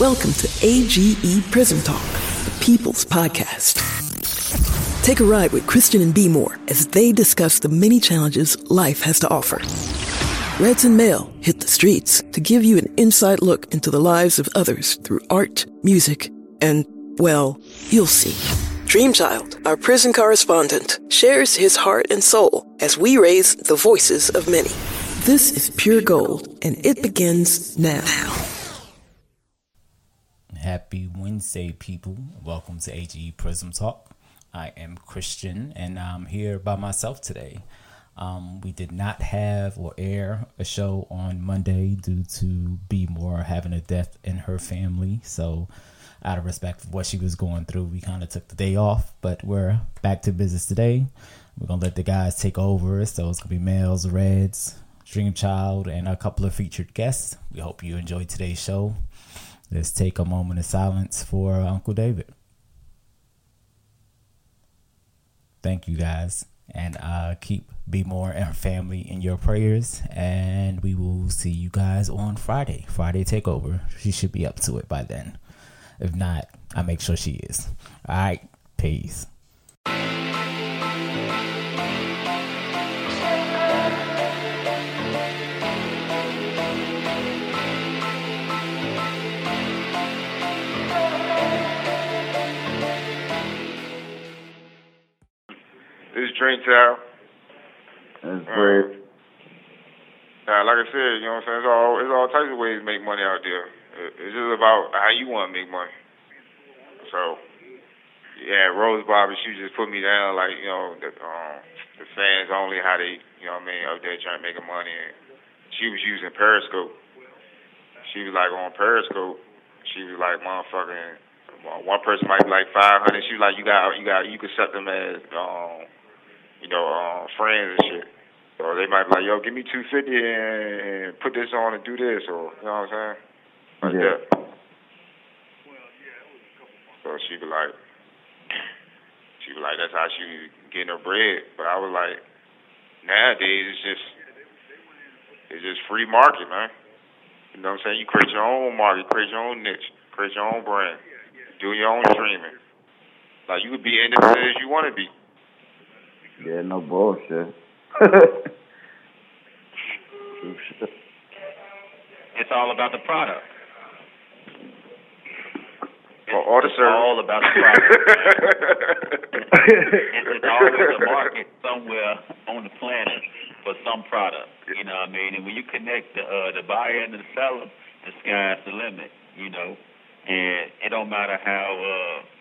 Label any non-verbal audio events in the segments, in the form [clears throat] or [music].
Welcome to AGE Prism Talk, the People's Podcast. Take a ride with Christian and B More as they discuss the many challenges life has to offer. Reds and Mail hit the streets to give you an inside look into the lives of others through art, music, and, well, you'll see. Dreamchild, our prison correspondent, shares his heart and soul as we raise the voices of many. This is pure gold, and it begins now. Happy Wednesday, people. Welcome to AGE Prism Talk. I am Christian, and I'm here by myself today. Um, we did not have or air a show on Monday due to B More having a death in her family. So, out of respect for what she was going through, we kind of took the day off. But we're back to business today. We're gonna let the guys take over. So it's gonna be males, reds, Dreamchild, and a couple of featured guests. We hope you enjoyed today's show. Let's take a moment of silence for Uncle David. Thank you guys and uh, keep Be More and family in your prayers. And we will see you guys on Friday. Friday takeover. She should be up to it by then. If not, I make sure she is. All right, peace. This is Dream Tower. That's great. Uh, like I said, you know what I'm saying? It's all it's all types of ways to make money out there. It's just about how you want to make money. So, yeah, Rose Bobby, she just put me down like you know the um, the fans only how they you know what I mean up there trying to make money. And she was using Periscope. She was like on Periscope. She was like motherfucking. One person might be like five hundred. She was like, you got you got you could set them as um, you know um, friends and shit. So they might be like, yo, give me two fifty and, and put this on and do this, or you know what I'm saying? Like Yeah. that. So she be like, she be like, that's how she was getting her bread. But I was like, nowadays it's just, it's just free market, man. You know what I'm saying? You create your own market, create your own niche, create your own brand, do your own streaming. Like you could be independent as you want to be. Yeah, no bullshit. True [laughs] shit. It's all about the product. Or, or the it's service. all about the product. [laughs] it's, it's always a market somewhere on the planet for some product. You know what I mean? And when you connect the uh, the buyer and the seller, the sky's the limit. You know, and it don't matter how uh,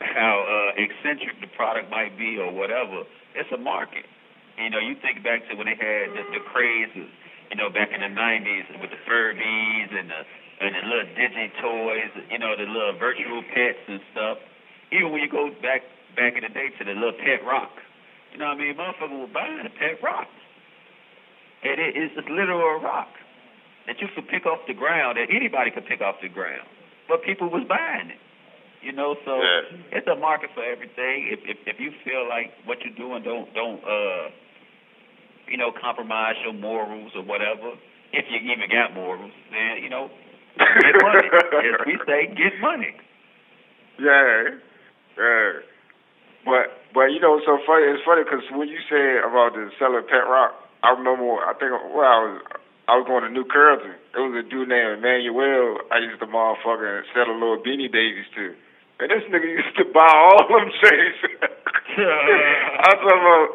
how uh, eccentric the product might be or whatever. It's a market. You know, you think back to when they had the, the crazes. You know, back in the '90s with the Furbies and the and the little digi toys. You know, the little virtual pets and stuff. Even when you go back back in the day to the little pet rock. You know what I mean? Motherfucker was buying a pet rock. And it, it's just literal a rock that you could pick off the ground, that anybody could pick off the ground. But people was buying it. You know, so Yeah. it's a market for everything. If, if if you feel like what you're doing don't don't uh you know compromise your morals or whatever, if you even got morals, then you know get money. [laughs] As we say, get money. Yeah, yeah. But but you know, so funny. It's funny because when you said about the selling pet rock, I remember. I think well, I was I was going to New Carrollton. There was a dude named Emmanuel. I used to motherfucking sell a little beanie babies to. And this nigga used to buy all them shades. [laughs] I'm talking about.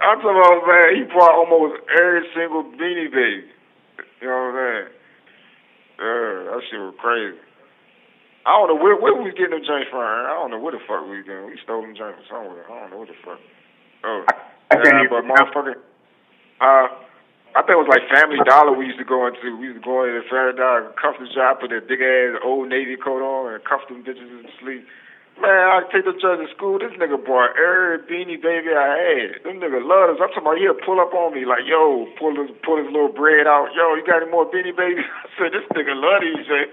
I'm talking about man. He bought almost every single beanie baby. You know what I'm saying? Yeah, that shit was crazy. I don't know where where we was getting them joints from. I don't know where the fuck we was getting. We stole them joints from somewhere. I don't know where the fuck. Oh, I can't yeah, but even- motherfucking. Uh, I think it was like Family Dollar we used to go into. We used to go into the Family Dollar, cuff the job, put that big ass old Navy coat on, and cuff them bitches to sleep. Man, I take the joints to school. This nigga bought every beanie baby I had. Them nigga love us. I'm talking about he'll pull up on me like, yo, pull his pull his little bread out. Yo, you got any more beanie babies? [laughs] I said, this nigga love these shit.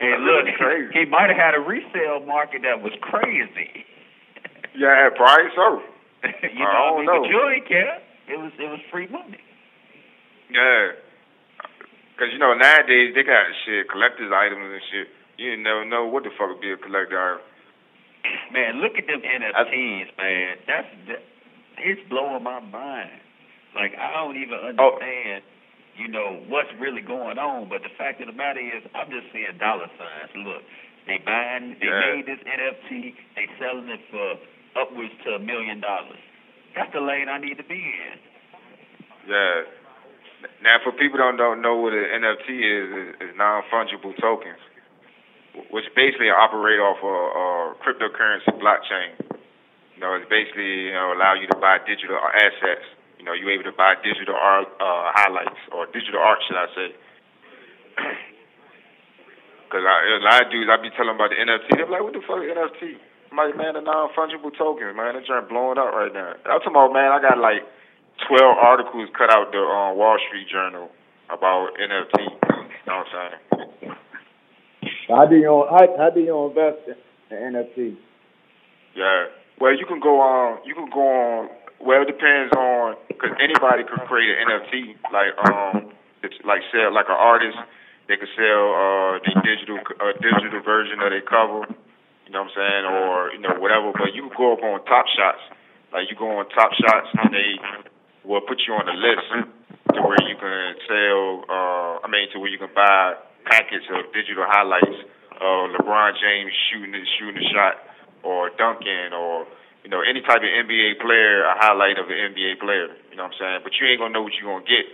And look, crazy. he might have had a resale market that was crazy. Yeah, probably so. you [laughs] I know, don't know. but you ain't care. It was it was free money. Yeah. Cause you know nowadays they got shit collectors items and shit. You never know what the fuck would be a collector item. [clears throat] Man, look at them NFTs, man. That's that, it's blowing my mind. Like I don't even Oh. understand, you know, what's really going on. But the fact of the matter is, I'm just seeing dollar signs. Look, they buying, they Yeah. made this NFT, they selling it for upwards to a million dollars. That's the lane I need to be in. Yeah. Now, for people don't don't know what an NFT is, is, non fungible tokens, which basically operate off a, a cryptocurrency blockchain. You know, it's basically you know allow you to buy digital assets. You know, you're able to buy digital art uh, highlights or digital art, should I say? [clears throat] Because a lot of dudes, I be telling about the NFT. They're like, "What the fuck is NFT?" I'm like, "Man, the non fungible tokens, man. Joint blowing up right now." I'm talking about, man. I got like 12 articles cut out the uh, Wall Street Journal about NFT. You know what I'm saying? How do you how, how do you invest in, NFT? Yeah. Well, you can go on. You can go on. Well, it depends on because anybody could create an NFT. Like um, it's like sell like an artist. They could sell uh the digital uh, digital version of their cover. You know what I'm saying, or you know whatever. But you can go up on Top Shots. Like you go on Top Shots and they will put you on the list to where you can sell. uh I mean, to where you can buy packets of digital highlights of LeBron James shooting shooting a shot, or Duncan, or you know any type of NBA player, a highlight of an NBA player. You know what I'm saying? But you ain't gonna know what you're gonna get.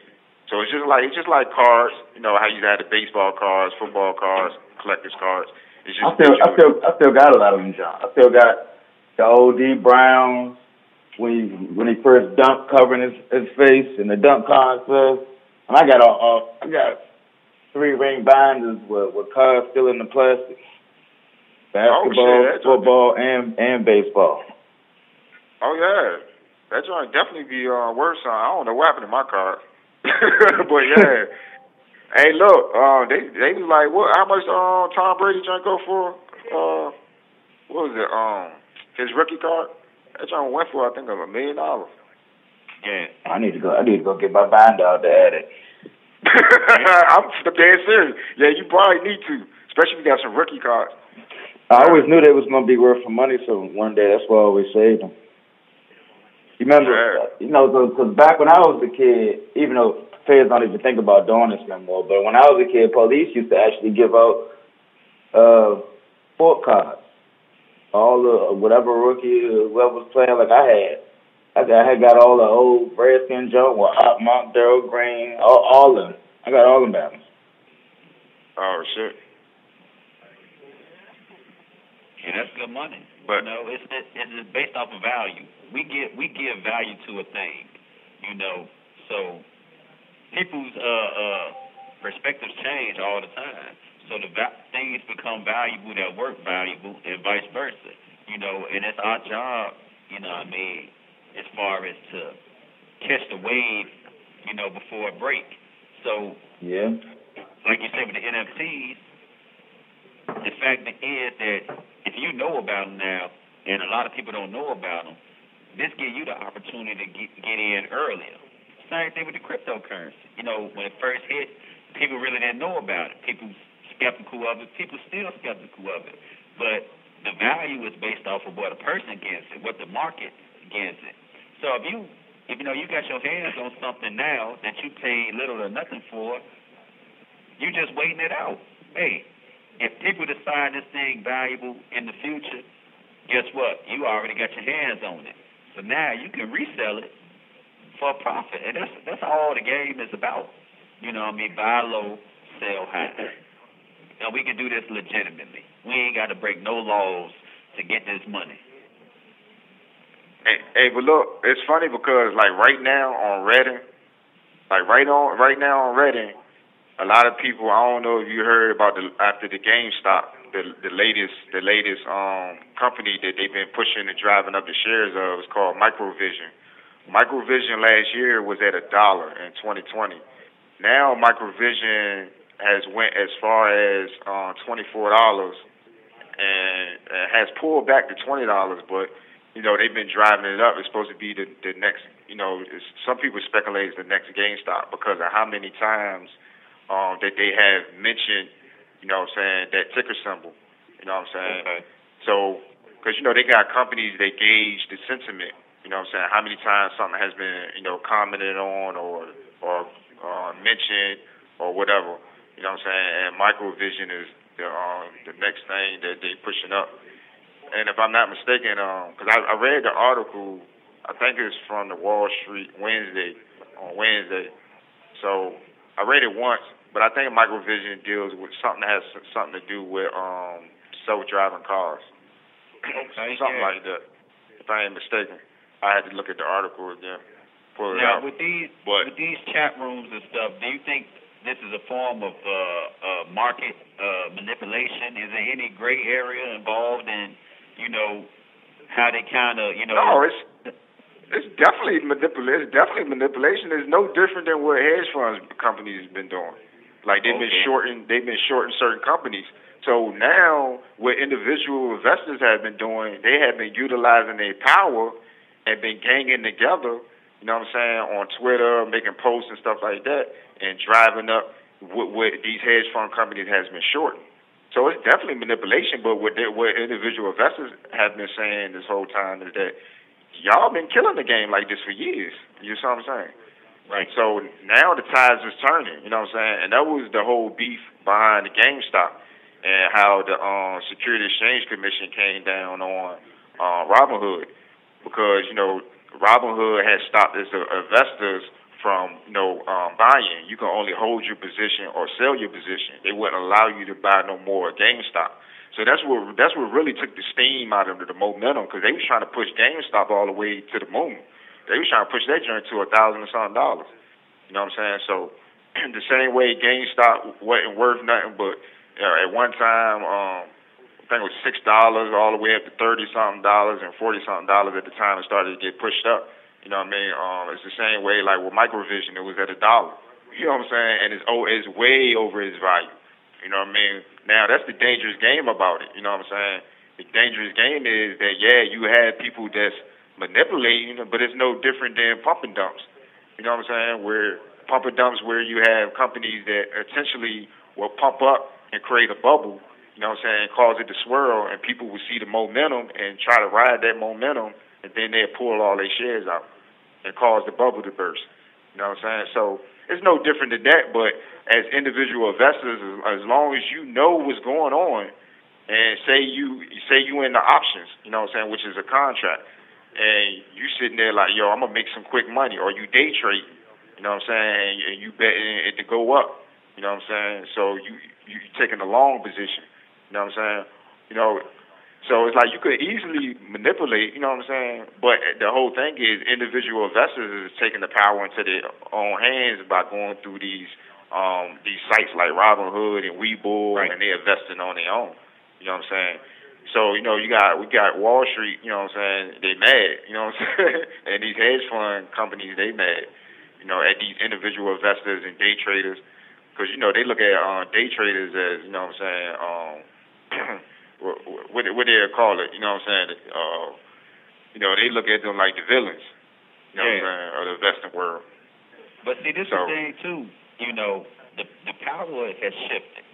So it's just like it's just like cards. You know how you had the baseball cards, football cards, collectors cards. It's just I still, I still, I still got a lot of them, John. I still got the old Dee Brown when he when he first dunked covering his his face in the dunk contest, and I got a, uh, I got three ring binders with with cards still in the plastic. Basketball, shit, that's football, and and baseball. Oh yeah, that joint definitely be uh, worse. On I don't know what happened to my card, [laughs] but yeah. [laughs] hey, look, uh, they they was like, what? How much um Tom Brady joint go for? Uh, what was it? Um, his rookie card. That joint went for I think of a million dollars. Yeah. I need to go. I need to go get my binder out to add it. I'm dead serious. Yeah, you probably need to, especially if you got some rookie cards. I always knew they was gonna be worth some money, so one day that's why I always saved them. You remember, Yeah. you know, because back when I was a kid, even though feds don't even think about doing this no more, but when I was a kid, police used to actually give out uh sport cards. All the whatever rookie, uh, whoever was playing, like I had. I got, I had got all the old Redskin junk with Art Monk, Darrell Green, all, all of them. I got all them battles. Oh shit. Yeah, that's good money. But- you know, it's it, it's based off of value. We give we give value to a thing, you know. So people's uh uh perspectives change all the time. So the va- things become valuable that work valuable, and vice versa. You know, and it's our job. You know, what I mean, as far as to catch the wave, you know, before it break. So Yeah. like you said with the NFTs, the fact is that if you know about them now, and a lot of people don't know about them, this gives you the opportunity to get, get in earlier. Same thing with the cryptocurrency. You know, when it first hit, people really didn't know about it. People skeptical of it. People still skeptical of it. But the value is based off of what a person gets it, what the market gets it. So if you, if you know you got your hands on something now that you paid little or nothing for, you're just waiting it out. Hey, if people decide this thing valuable in the future, guess what? You already got your hands on it. So now you can resell it for a profit. And that's that's all the game is about. You know what I mean? Buy low, sell high. And we can do this legitimately. We ain't got to break no laws to get this money. Hey, hey, but look, it's funny because like right now on Reddit, like right on right now on Reddit, a lot of people. I don't know if you heard about the after the GameStop, the the latest the latest um company that they've been pushing and driving up the shares of is called Microvision. Microvision last year was at a dollar in 2020. Now Microvision has went as far as uh, twenty four dollars and uh, has pulled back to twenty dollars, but you know they've been driving it up. It's supposed to be the the next. You know, some people speculate it's the next GameStop because of how many times um, that they have mentioned, you know what I'm saying, that ticker symbol. You know what I'm saying? Okay. So, because, you know, they got companies that gauge the sentiment. You know what I'm saying? How many times something has been, you know, commented on or or uh, mentioned or whatever. You know what I'm saying? And microvision is the um, the next thing that they pushing up. And if I'm not mistaken, because um, I, I read the article, I think it's from the Wall Street Wednesday on Wednesday. So I read it once, but I think microvision deals with something that has something to do with um, self-driving cars. Okay. [clears throat] something yeah. like that. If I ain't mistaken, I had to look at the article again, pull it Now out. with these But- with these chat rooms and stuff, do you think this is a form of uh, uh, market uh, manipulation? Is there any gray area involved in, you know, how they kind of, you know? No, it's it's definitely manipulation. It's definitely manipulation. It's no different than what hedge funds companies have been doing. Like they've been shorting, they've been shorting certain companies. So now, what individual investors have been doing, they have been utilizing their power and been ganging together. You know what I'm saying on Twitter, making posts and stuff like that, and driving up what, what these hedge fund companies has been shorting. So it's definitely manipulation. But what they, what individual investors have been saying this whole time is that y'all been killing the game like this for years. You see what I'm saying? Right. So now the tides is turning. You know what I'm saying? And that was the whole beef behind the GameStop and how the um, Security Exchange Commission came down on uh, Robinhood because you know Robinhood had stopped its investors from you know um, buying. You can only hold your position or sell your position. They wouldn't allow you to buy no more GameStop. So that's what that's what really took the steam out of the momentum because they was trying to push GameStop all the way to the moon. They was trying to push that joint to a thousand or something dollars. You know what I'm saying? So [clears throat] the same way GameStop wasn't worth nothing, but uh, at one time, um, I think it was six dollars all the way up to thirty something dollars and forty something dollars at the time it started to get pushed up. You know what I mean? Um, it's the same way like with Microvision, it was at a dollar. You know what I'm saying? And it's oh, it's way over its value. You know what I mean? Now that's the dangerous game about it. You know what I'm saying? The dangerous game is that yeah, you have people that's manipulating, but it's no different than pumping dumps. You know what I'm saying? Where pumping dumps where you have companies that essentially will pump up and create a bubble. You know what I'm saying? Cause it to swirl, and people will see the momentum and try to ride that momentum, and then they pull all their shares out and cause the bubble to burst. You know what I'm saying? So it's no different than that. But as individual investors, as, long as you know what's going on, and say you say you in the options, you know what I'm saying, which is a contract, and you sitting there like, yo, I'm gonna make some quick money, or you day trade, you know what I'm saying, and you betting it to go up, you know what I'm saying. So you you taking a long position, you know what I'm saying, you know. So it's like you could easily manipulate, you know what I'm saying? But the whole thing is individual investors is taking the power into their own hands by going through these um these sites like Robinhood and Webull Right. and they're investing on their own. You know what I'm saying? So, you know, you got we got Wall Street, you know what I'm saying, they mad, you know what I'm [laughs] saying? and these hedge fund companies, they mad, you know, at these individual investors and day traders. Because, you know, they look at uh, day traders as, you know what I'm saying, um, [clears throat] what, what, what they call it, you know what I'm saying? Uh, you know, they look at them like the villains, you know what I'm saying, of the investing world. But see, this is the thing too. You know, the the power has shifted.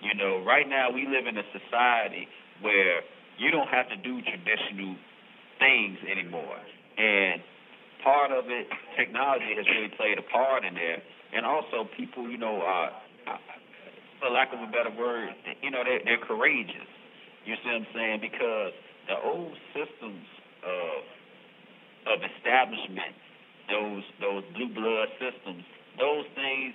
You know, right now we live in a society where you don't have to do traditional things anymore, and part of it, technology has really played a part in there, and also people, you know, are for lack of a better word, you know, they're, they're courageous. You see what I'm saying? Because the old systems of of establishment, those those blue blood systems, those things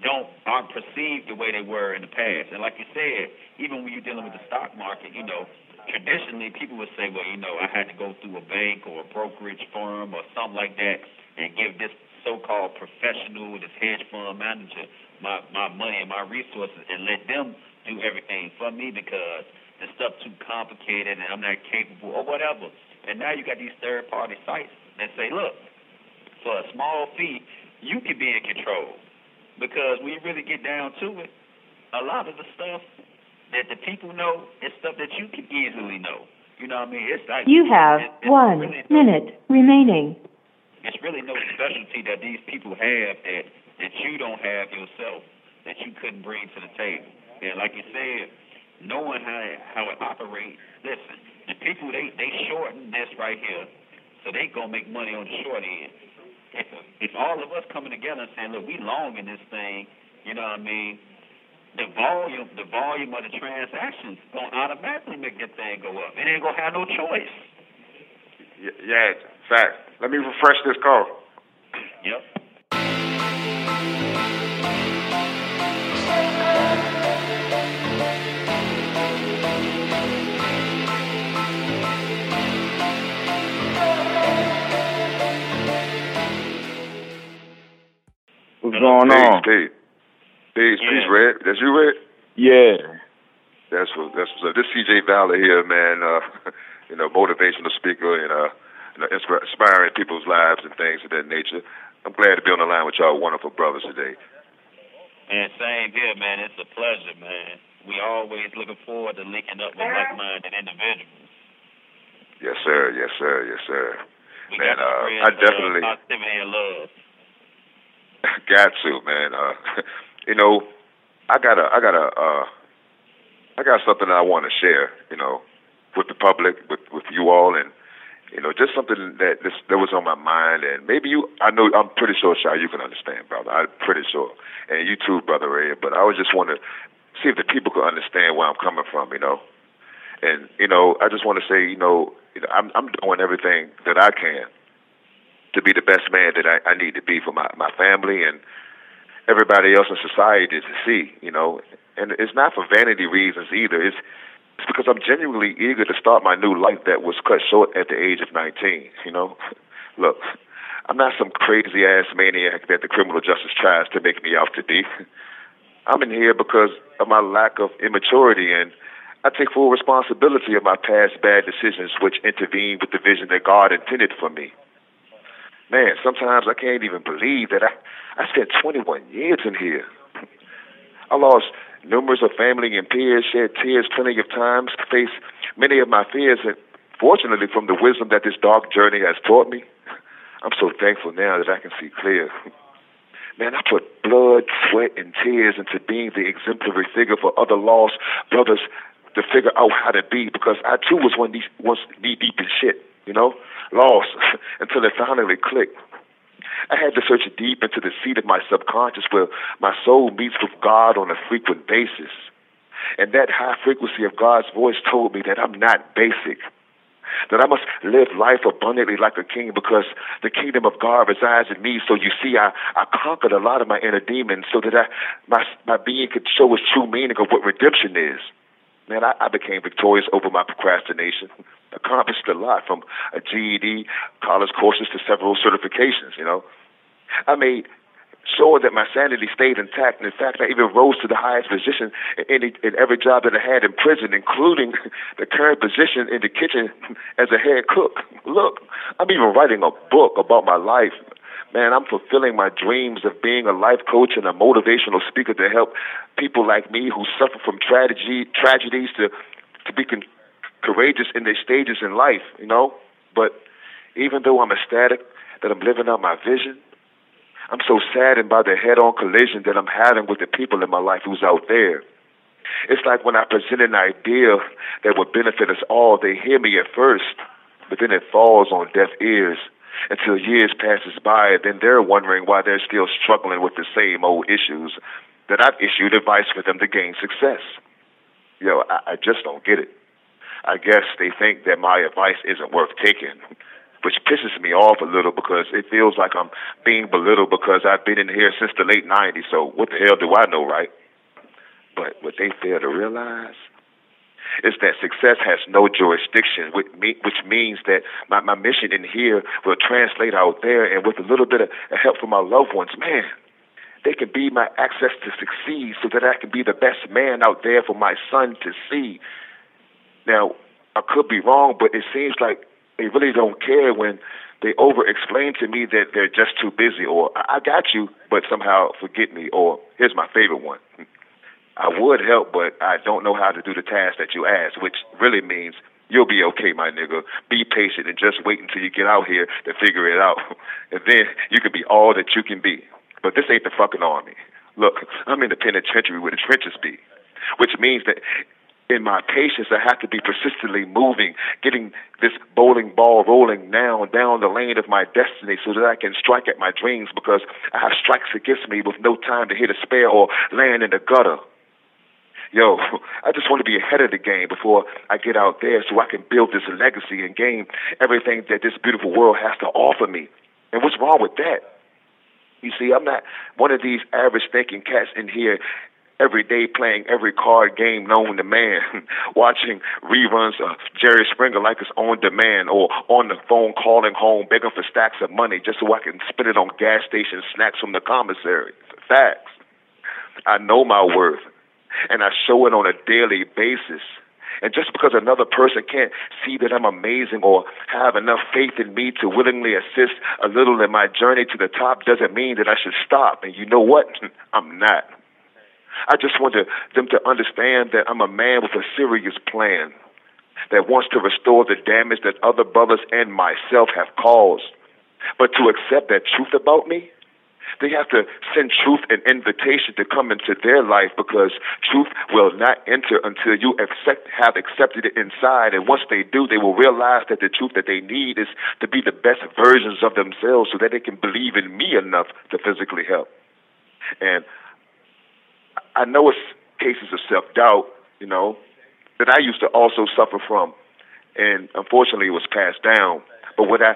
don't aren't perceived the way they were in the past. And like you said, even when you're dealing with the stock market, you know, traditionally people would say, well, you know, I had to go through a bank or a brokerage firm or something like that and give this so-called professional, this hedge fund manager, my my money and my resources, and let them do everything for me because the stuff too complicated and I'm not capable or whatever. And now you got these third-party sites that say, look, for a small fee, you can be in control. Because when you really get down to it, a lot of the stuff that the people know is stuff that you can easily know. You know what I mean? It's like You have it's- it's one really minute remaining. It's really no specialty that these people have that that you don't have yourself. that you couldn't bring to the table. And like you said, knowing how how it operates. Listen, the people they they shorten this right here, so they gonna make money on the short end. If if all of us coming together and saying, look, we long in this thing, you know what I mean? The volume the volume of the transactions gonna automatically make that thing go up. It ain't gonna have no choice. Yeah, fact. Let me refresh this call. Yep. What's going on? Peace, peace, Yeah. peace, Red. That's you, Red. Yeah. That's what. That's what's up. This CJ Valor here, man. Uh, [laughs] you know, motivational speaker and uh, you know, inspir- inspiring people's lives and things of that nature. I'm glad to be on the line with y'all wonderful brothers today. Man, same here, man. It's a pleasure, man. We always looking forward to linking up with like-minded individuals. Yes, sir. Yes, sir. Yes, sir. We Man, got uh, I uh, definitely- positivity and love. [laughs] got to, man. Uh, [laughs] you know, I got a, I got a, uh, I got something I want to share. You know, with the public, with with you all, and you know, just something that this, that was on my mind. And maybe you, I know, I'm pretty sure, Shy, you can understand, brother. I'm pretty sure, and you too, brother Ray. But I was just want to see if the people could understand where I'm coming from. You know, and you know, I just want to say, you know, I'm I'm doing everything that I can to be the best man that I, I need to be for my, my family and everybody else in society to see, you know. And it's not for vanity reasons either. It's it's because I'm genuinely eager to start my new life that was cut short at the age of 19, you know. [laughs] Look, I'm not some crazy ass maniac that the criminal justice tries to make me out to be. [laughs] I'm in here because of my lack of immaturity and I take full responsibility of my past bad decisions which intervened with the vision that God intended for me man, sometimes I can't even believe that I, I spent 21 years in here. [laughs] I lost numerous of family and peers, shed tears plenty of times, faced many of my fears, and fortunately, from the wisdom that this dark journey has taught me, I'm so thankful now that I can see clear. [laughs] Man, I put blood, sweat, and tears into being the exemplary figure for other lost brothers to figure out how to be because I too was one these was knee deep in shit, you know, lost [laughs] until it finally clicked. I had to search deep into the seat of my subconscious where my soul meets with God on a frequent basis. And that high frequency of God's voice told me that I'm not basic, that I must live life abundantly like a king because the kingdom of God resides in me. So you see, I, I conquered a lot of my inner demons so that I, my, my being could show its true meaning of what redemption is. Man, I, I became victorious over my procrastination. Accomplished a lot from a GED, college courses to several certifications, you know. I made sure that my sanity stayed intact. And in fact, I even rose to the highest position in, any, in every job that I had in prison, including [laughs] the current position in the kitchen [laughs] as a head cook. Look, I'm even writing a book about my life. Man, I'm fulfilling my dreams of being a life coach and a motivational speaker to help people like me who suffer from tragedy, tragedies to to be con- courageous in their stages in life, you know. But even though I'm ecstatic that I'm living out my vision, I'm so saddened by the head-on collision that I'm having with the people in my life who's out there. It's like when I present an idea that would benefit us all, they hear me at first, but then it falls on deaf ears until years passes by, then they're wondering why they're still struggling with the same old issues that I've issued advice for them to gain success. Yo, I, I just don't get it. I guess they think that my advice isn't worth taking, which pisses me off a little because it feels like I'm being belittled because I've been in here since the late 90s, so what the hell do I know, right? But what they fail to realize is that success has no jurisdiction, which, me, which means that my, my mission in here will translate out there, and with a little bit of help from my loved ones, man, they can be my access to succeed so that I can be the best man out there for my son to see. Now, I could be wrong, but it seems like they really don't care when they over explain to me that they're just too busy, or I got you, but somehow forget me, or here's my favorite one. I would help, but I don't know how to do the task that you asked, which really means you'll be okay, my nigga. Be patient and just wait until you get out here to figure it out. [laughs] And then you can be all that you can be. But this ain't the fucking army. Look, I'm in the penitentiary where the trenches be, which means that in my patience, I have to be persistently moving, getting this bowling ball rolling now down the lane of my destiny so that I can strike at my dreams because I have strikes against me with no time to hit a spare or land in the gutter. Yo, [laughs] I just want to be ahead of the game before I get out there so I can build this legacy and gain everything that this beautiful world has to offer me. And what's wrong with that? You see, I'm not one of these average thinking cats in here every day playing every card game known to man, [laughs] watching reruns of Jerry Springer like it's on demand, or on the phone calling home begging for stacks of money just so I can spend it on gas station snacks from the commissary. Facts. I know my worth, and I show it on a daily basis. And just because another person can't see that I'm amazing or have enough faith in me to willingly assist a little in my journey to the top doesn't mean that I should stop. And you know what? [laughs] I'm not. I just want to, them to understand that I'm a man with a serious plan that wants to restore the damage that other brothers and myself have caused. But to accept that truth about me, they have to send truth an invitation to come into their life because truth will not enter until you accept, have accepted it inside. And once they do, they will realize that the truth that they need is to be the best versions of themselves so that they can believe in me enough to physically help. And I know it's cases of self doubt, you know, that I used to also suffer from, and unfortunately, it was passed down. But what I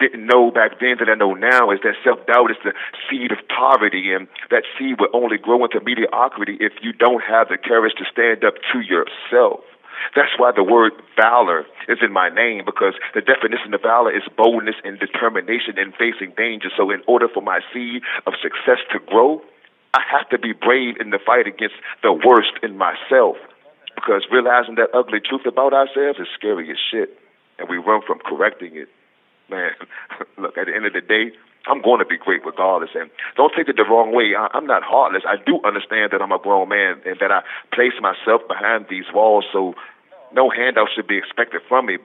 didn't know back then that I know now is that self doubt is the seed of poverty, and that seed will only grow into mediocrity if you don't have the courage to stand up to yourself. That's why the word valor is in my name because the definition of valor is boldness and determination in facing danger. So, in order for my seed of success to grow, I have to be brave in the fight against the worst in myself because realizing that ugly truth about ourselves is scary as shit, and we run from correcting it. Man, [laughs] look, at the end of the day, I'm going to be great regardless. And don't take it the wrong way. I, I'm not heartless. I do understand that I'm a grown man and that I place myself behind these walls, so no handout should be expected from me.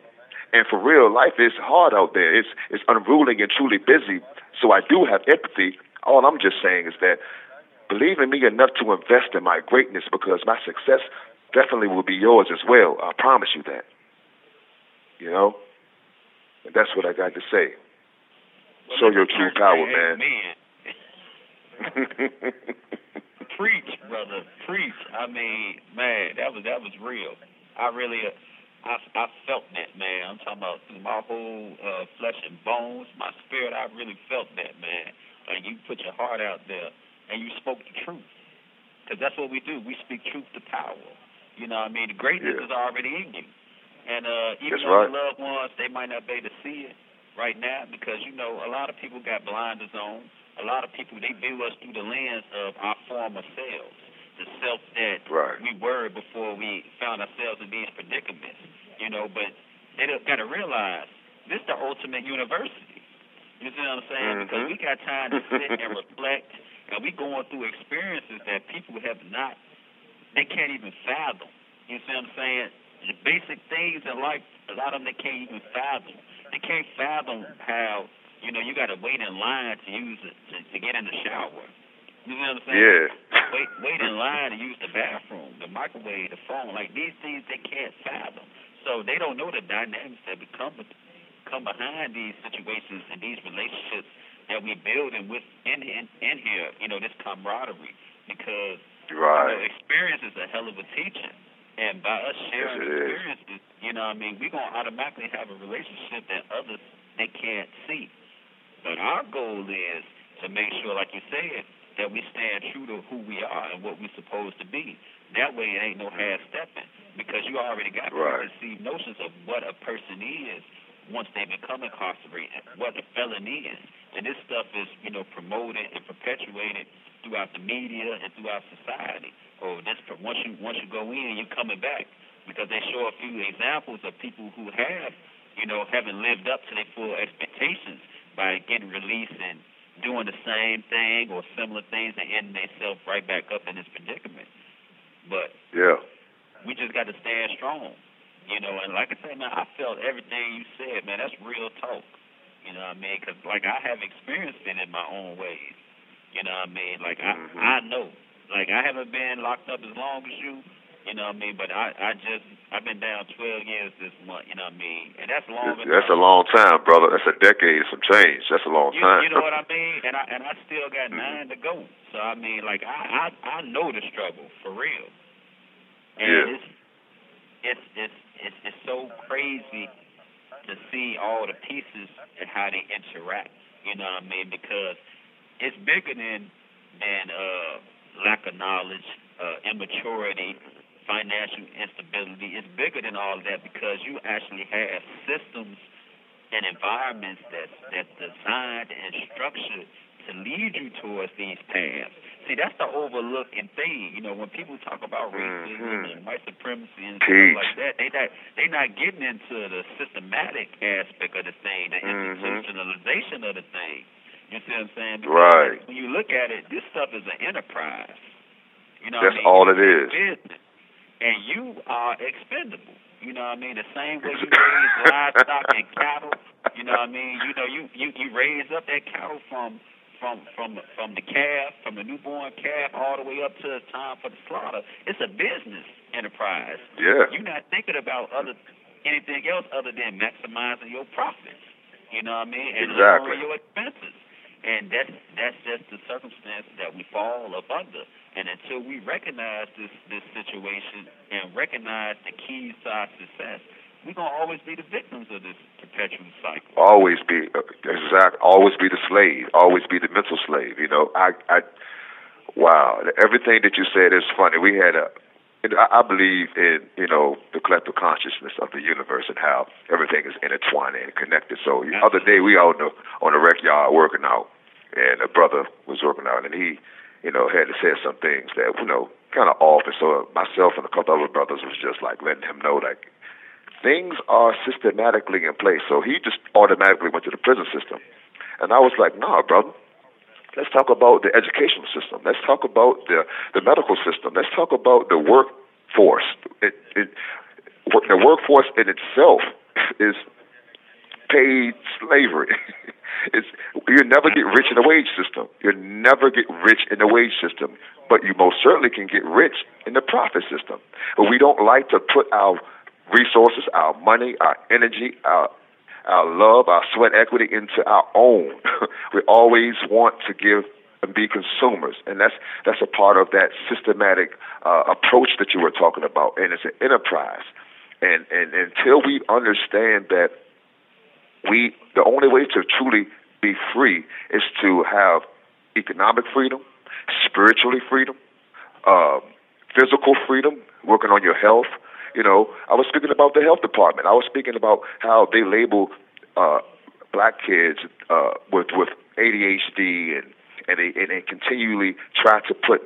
And for real, life is hard out there. It's it's unruly and truly busy. So I do have empathy. All I'm just saying is that believe in me enough to invest in my greatness because my success definitely will be yours as well. I promise you that. You know? And that's what I got to say. Well, Show your true power, man. [laughs] preach, brother, preach. I mean, man, that was that was real. I really, uh, I I felt that, man. I'm talking about through my whole uh, flesh and bones, my spirit. I really felt that, man. Like you put your heart out there and you spoke the truth. Because that's what we do. We speak truth to power. You know what I mean? The greatness Yeah. is already in you. And uh, even That's though right. loved ones, they might not be able to see it right now because, you know, a lot of people got blinders on. A lot of people, they view us through the lens of our former selves, the self that Right. we were before we found ourselves in these predicaments. You know, but they got to realize this is the ultimate university. You see what I'm saying? Because Mhm. we got time to sit and [laughs] reflect, and we going through experiences that people have not, they can't even fathom. You see what I'm saying? The basic things in life, a lot of them they can't even fathom. They can't fathom how, you know, you got to wait in line to use it to, to get in the shower. You know what I'm saying? Yeah. [laughs] Wait, wait in line to use the bathroom, the microwave, the phone. Like these things, they can't fathom. So they don't know the dynamics that become come behind these situations and these relationships that we building with in, in in here. You know, this camaraderie because you know, Right. experience is a hell of a teacher. And by us sharing Yes, it is. experiences, you know I mean, we're going to automatically have a relationship that others, they can't see. But our goal is to make sure, like you said, that we stand true to who we are and what we're supposed to be. That way it ain't no half stepping because you already got Right. preconceived notions of what a person is once they become incarcerated, what a felon is. And this stuff is, you know, promoted and perpetuated throughout the media and throughout society. Or this once you once you go in, you're coming back because they show a few examples of people who have, you know, haven't lived up to their full expectations by getting released and doing the same thing or similar things and ending themselves right back up in this predicament. But Yeah. we just got to stand strong, you know. And like I said, man, I felt everything you said, man. That's real talk, you know what I mean? Because like I have experienced it in my own ways, You know what I mean? Like Mhm. I I know. Like I haven't been locked up as long as you. You know what I mean? But I I just I've been down 12 years this month. You know what I mean? And that's long. That's a long time, brother. That's a decade, some change. That's a long You, time. you know what I [laughs] mean? And I and I still got Mhm. nine to go. So I mean, like I I I know the struggle for real. And Yeah. it's it's it's it's it's so crazy to see all the pieces and how they interact. You know what I mean? Because it's bigger than than uh lack of knowledge, uh immaturity, financial instability. It's bigger than all of that because you actually have systems and environments that's that's designed and structured to lead you towards these paths. See, that's the overlooking thing. You know, when people talk about racism Mhm. and white supremacy and Teach. stuff like that, they not they not getting into the systematic aspect of the thing, the Mhm. institutionalization of the thing. You see what I'm saying? Because Right. When you look at it, this stuff is an enterprise. You know, That's what I mean? all It's. Business, and you are expendable. You know what I mean? The same way you raise [laughs] livestock and cattle. You know what I mean? You know, you you you raise up that cattle from from from from the calf, from the newborn calf, all the way up to the time for the slaughter. It's a business enterprise. Yeah. You're not thinking about other anything else other than maximizing your profits. You know what I mean? And Exactly. lowering your expenses. And that's that's just the circumstance that we fall up under. And until we recognize this this situation and recognize the keys to our success, we're gonna always be the victims of this perpetual cycle. always be uh, exact always be the slave always be the mental slave you know i i wow everything that you said is funny we had a I believe in you know the collective consciousness of the universe and how everything is intertwined and connected. So the other day we out on the on the rec yard working out, and a brother was working out, and he you know had to say some things that you know kind of off. And so myself and a couple other brothers was just like letting him know like things are systematically in place. So he just automatically went to the prison system. And I was like, nah, brother. Let's talk about the educational system. Let's talk about the, the medical system. Let's talk about the workforce. It, it, the workforce in itself [laughs] is paid slavery. [laughs] it's you never get rich in the wage system. You never get rich in the wage system, but you most certainly can get rich in the profit system. But we don't like to put our resources, our money, our energy, our our love, our sweat equity into our own. [laughs] we always want to give and be consumers, and that's that's a part of that systematic uh, approach that you were talking about, and it's an enterprise. And and until we understand that we the only way to truly be free is to have economic freedom, spiritually freedom, um, physical freedom, working on your health. You know, I was speaking about the health department. I was speaking about how they label uh, black kids uh, with with ADHD and and they and they continually try to put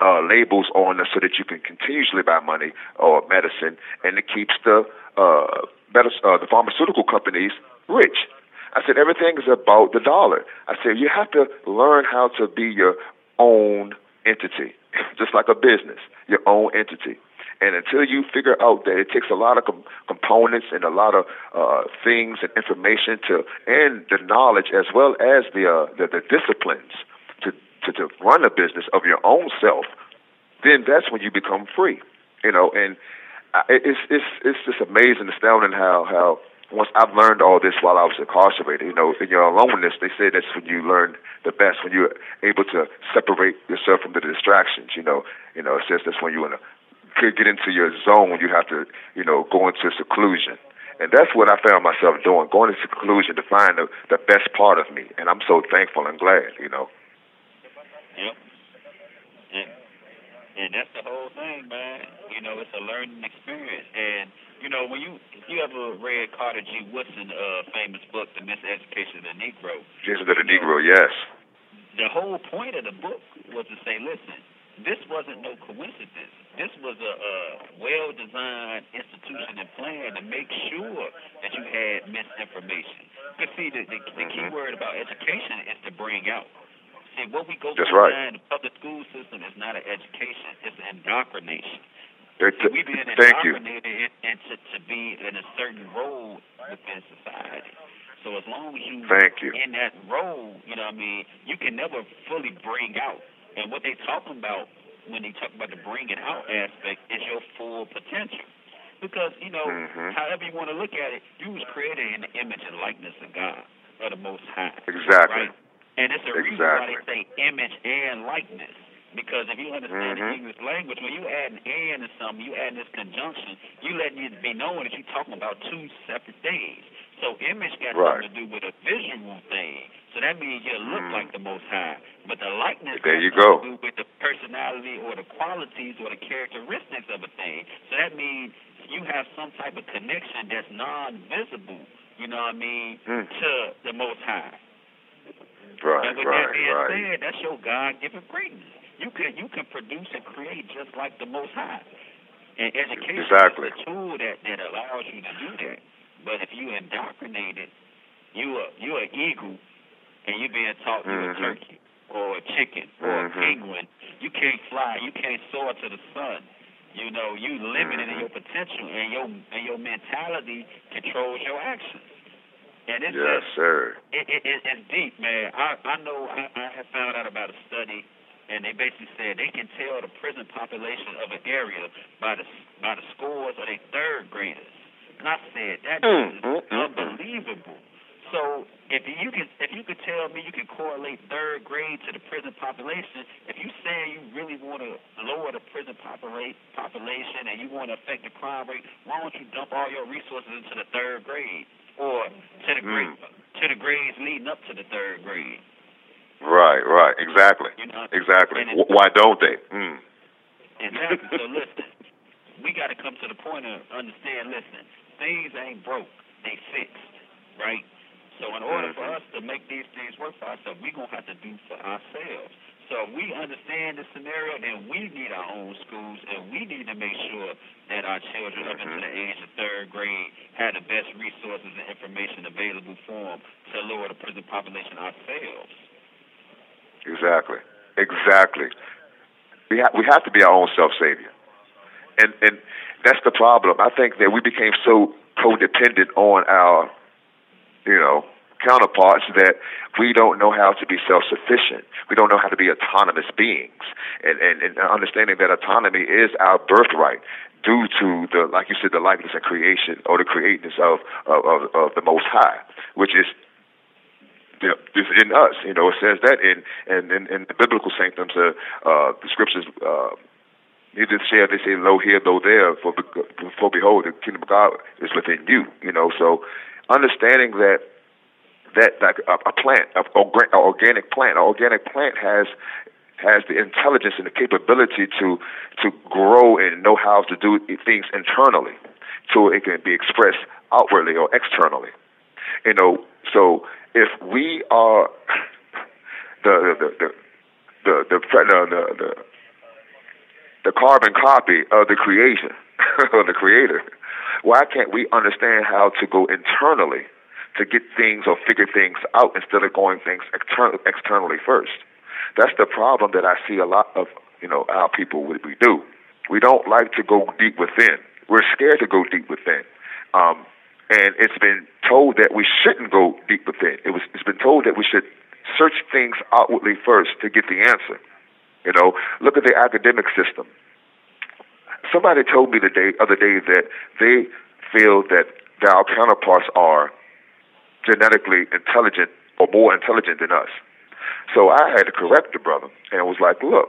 uh, labels on us so that you can continuously buy money or medicine, and it keeps the uh, medis- uh, the pharmaceutical companies rich. I said everything is about the dollar. I said you have to learn how to be your own entity, [laughs] just like a business, your own entity. And until you figure out that it takes a lot of com- components and a lot of uh, things and information to, and the knowledge as well as the uh, the, the disciplines to, to run a business of your own self, then that's when you become free. You know, and it's it's it's just amazing, astounding how how once I've learned all this while I was incarcerated. You know, in your aloneness, they say that's when you learn the best, when you're able to separate yourself from the distractions. You know, you know, it says that's when you want to get into your zone, you have to, you know, go into seclusion. And that's what I found myself doing, going into seclusion to find the, the best part of me. And I'm so thankful and glad, you know. Yep. And and that's the whole thing, man. You know, it's a learning experience. And you know, when you if you ever read Carter G. Woodson' uh, famous book, The Miseducation of the Negro, Jason to the Negro, yes. the whole point of the book was to say, listen, this wasn't no coincidence. This was a, a well-designed institution and plan to make sure that you had misinformation. Because see, the, the, the key Mhm. word about education is to bring out. See, what we go That's through right. in the public school system is not an education; it's an indoctrination. They're See, t- we being thank indoctrinated in- into to be in a certain role within society. So as long as you Thank you. in that role, you know what I mean, you can never fully bring out. And what they talking about when they talk about the bringing out aspect is your full potential. Because, you know, Mhm. however you want to look at it, you was created in the image and likeness of God, of the Most High. Exactly. Right? And it's the reason why they say image and likeness. Because if you understand Mhm. the English language, when you add an and to something, you add this conjunction, you letting it be known that you're talking about two separate things. So image got Right. something to do with a visual thing. So that means you look Mhm. like the Most High. But the likeness There you something go. to do with the personality or the qualities or the characteristics of a thing. So that means you have some type of connection that's non-visible. You know what I mean? Mm. To the Most High. Right, And with right, that being right. said, that's your God-given greatness. You can you can produce and create just like the Most High. And education Exactly. is a tool that that allows you to do that. But if you indoctrinate it, you are you an eagle, and you being taught you a Mhm. turkey or a chicken or Mhm. a penguin. You can't fly. You can't soar to the sun. You know you limited in Mhm. your potential, and your and your mentality controls your actions. And it's Yes, just sir. it, it, it, it's deep, man. I I know I, I have found out about a study, and they basically said they can tell the prison population of an area by the by the scores of their third graders. And I said that Mm, is mm, mm, mm. unbelievable. So if you can if you could tell me you can correlate third grade to the prison population, if you say you really want to lower the prison populate population and you want to affect the crime rate, why don't you dump all your resources into the third grade or to the grade Mm. to the grades leading up to the third grade? Right, right. Exactly. You know, Exactly. And it- W- Why don't they? Mm. Exactly. so listen, we got to come to the point of understand. Listen, things ain't broke; they fixed, right? So in order for Mhm. us to make these things work for ourselves, we're gonna have to do for ourselves. So we understand the scenario, then we need our own schools, and we need to make sure that our children up into Mhm. the age of third grade have the best resources and information available for them to lower the prison population ourselves. Exactly. Exactly. We ha- we have to be our own self savior, and and that's the problem. I think that we became so codependent on our, you know, counterparts that we don't know how to be self sufficient. We don't know how to be autonomous beings, and, and and understanding that autonomy is our birthright due to the like you said the likeness and creation or the createness of of of, of the Most High, which is is in us. You know, it says that in in, in, in the biblical sanctums, uh, uh, the scriptures. Uh, did say they say low here, low there. For for behold, the kingdom of God is within you. You know, so understanding that that like a, a plant, a, a organic plant, an organic plant has has the intelligence and the capability to to grow and know how to do things internally, so it can be expressed outwardly or externally. You know, so if we are the the the the the, the, the, the carbon copy of the creation of the creator, why can't we understand how to go internally to get things or figure things out instead of going things external, externally first? That's the problem that I see a lot of you know our people we, we do. We don't like to go deep within. We're scared to go deep within. Um, and it's been told that we shouldn't go deep within. It was it's been told that we should search things outwardly first to get the answer. You know, look at the academic system. Somebody told me the day other day that they feel that our counterparts are genetically intelligent or more intelligent than us. So I had to correct the brother and was like, look,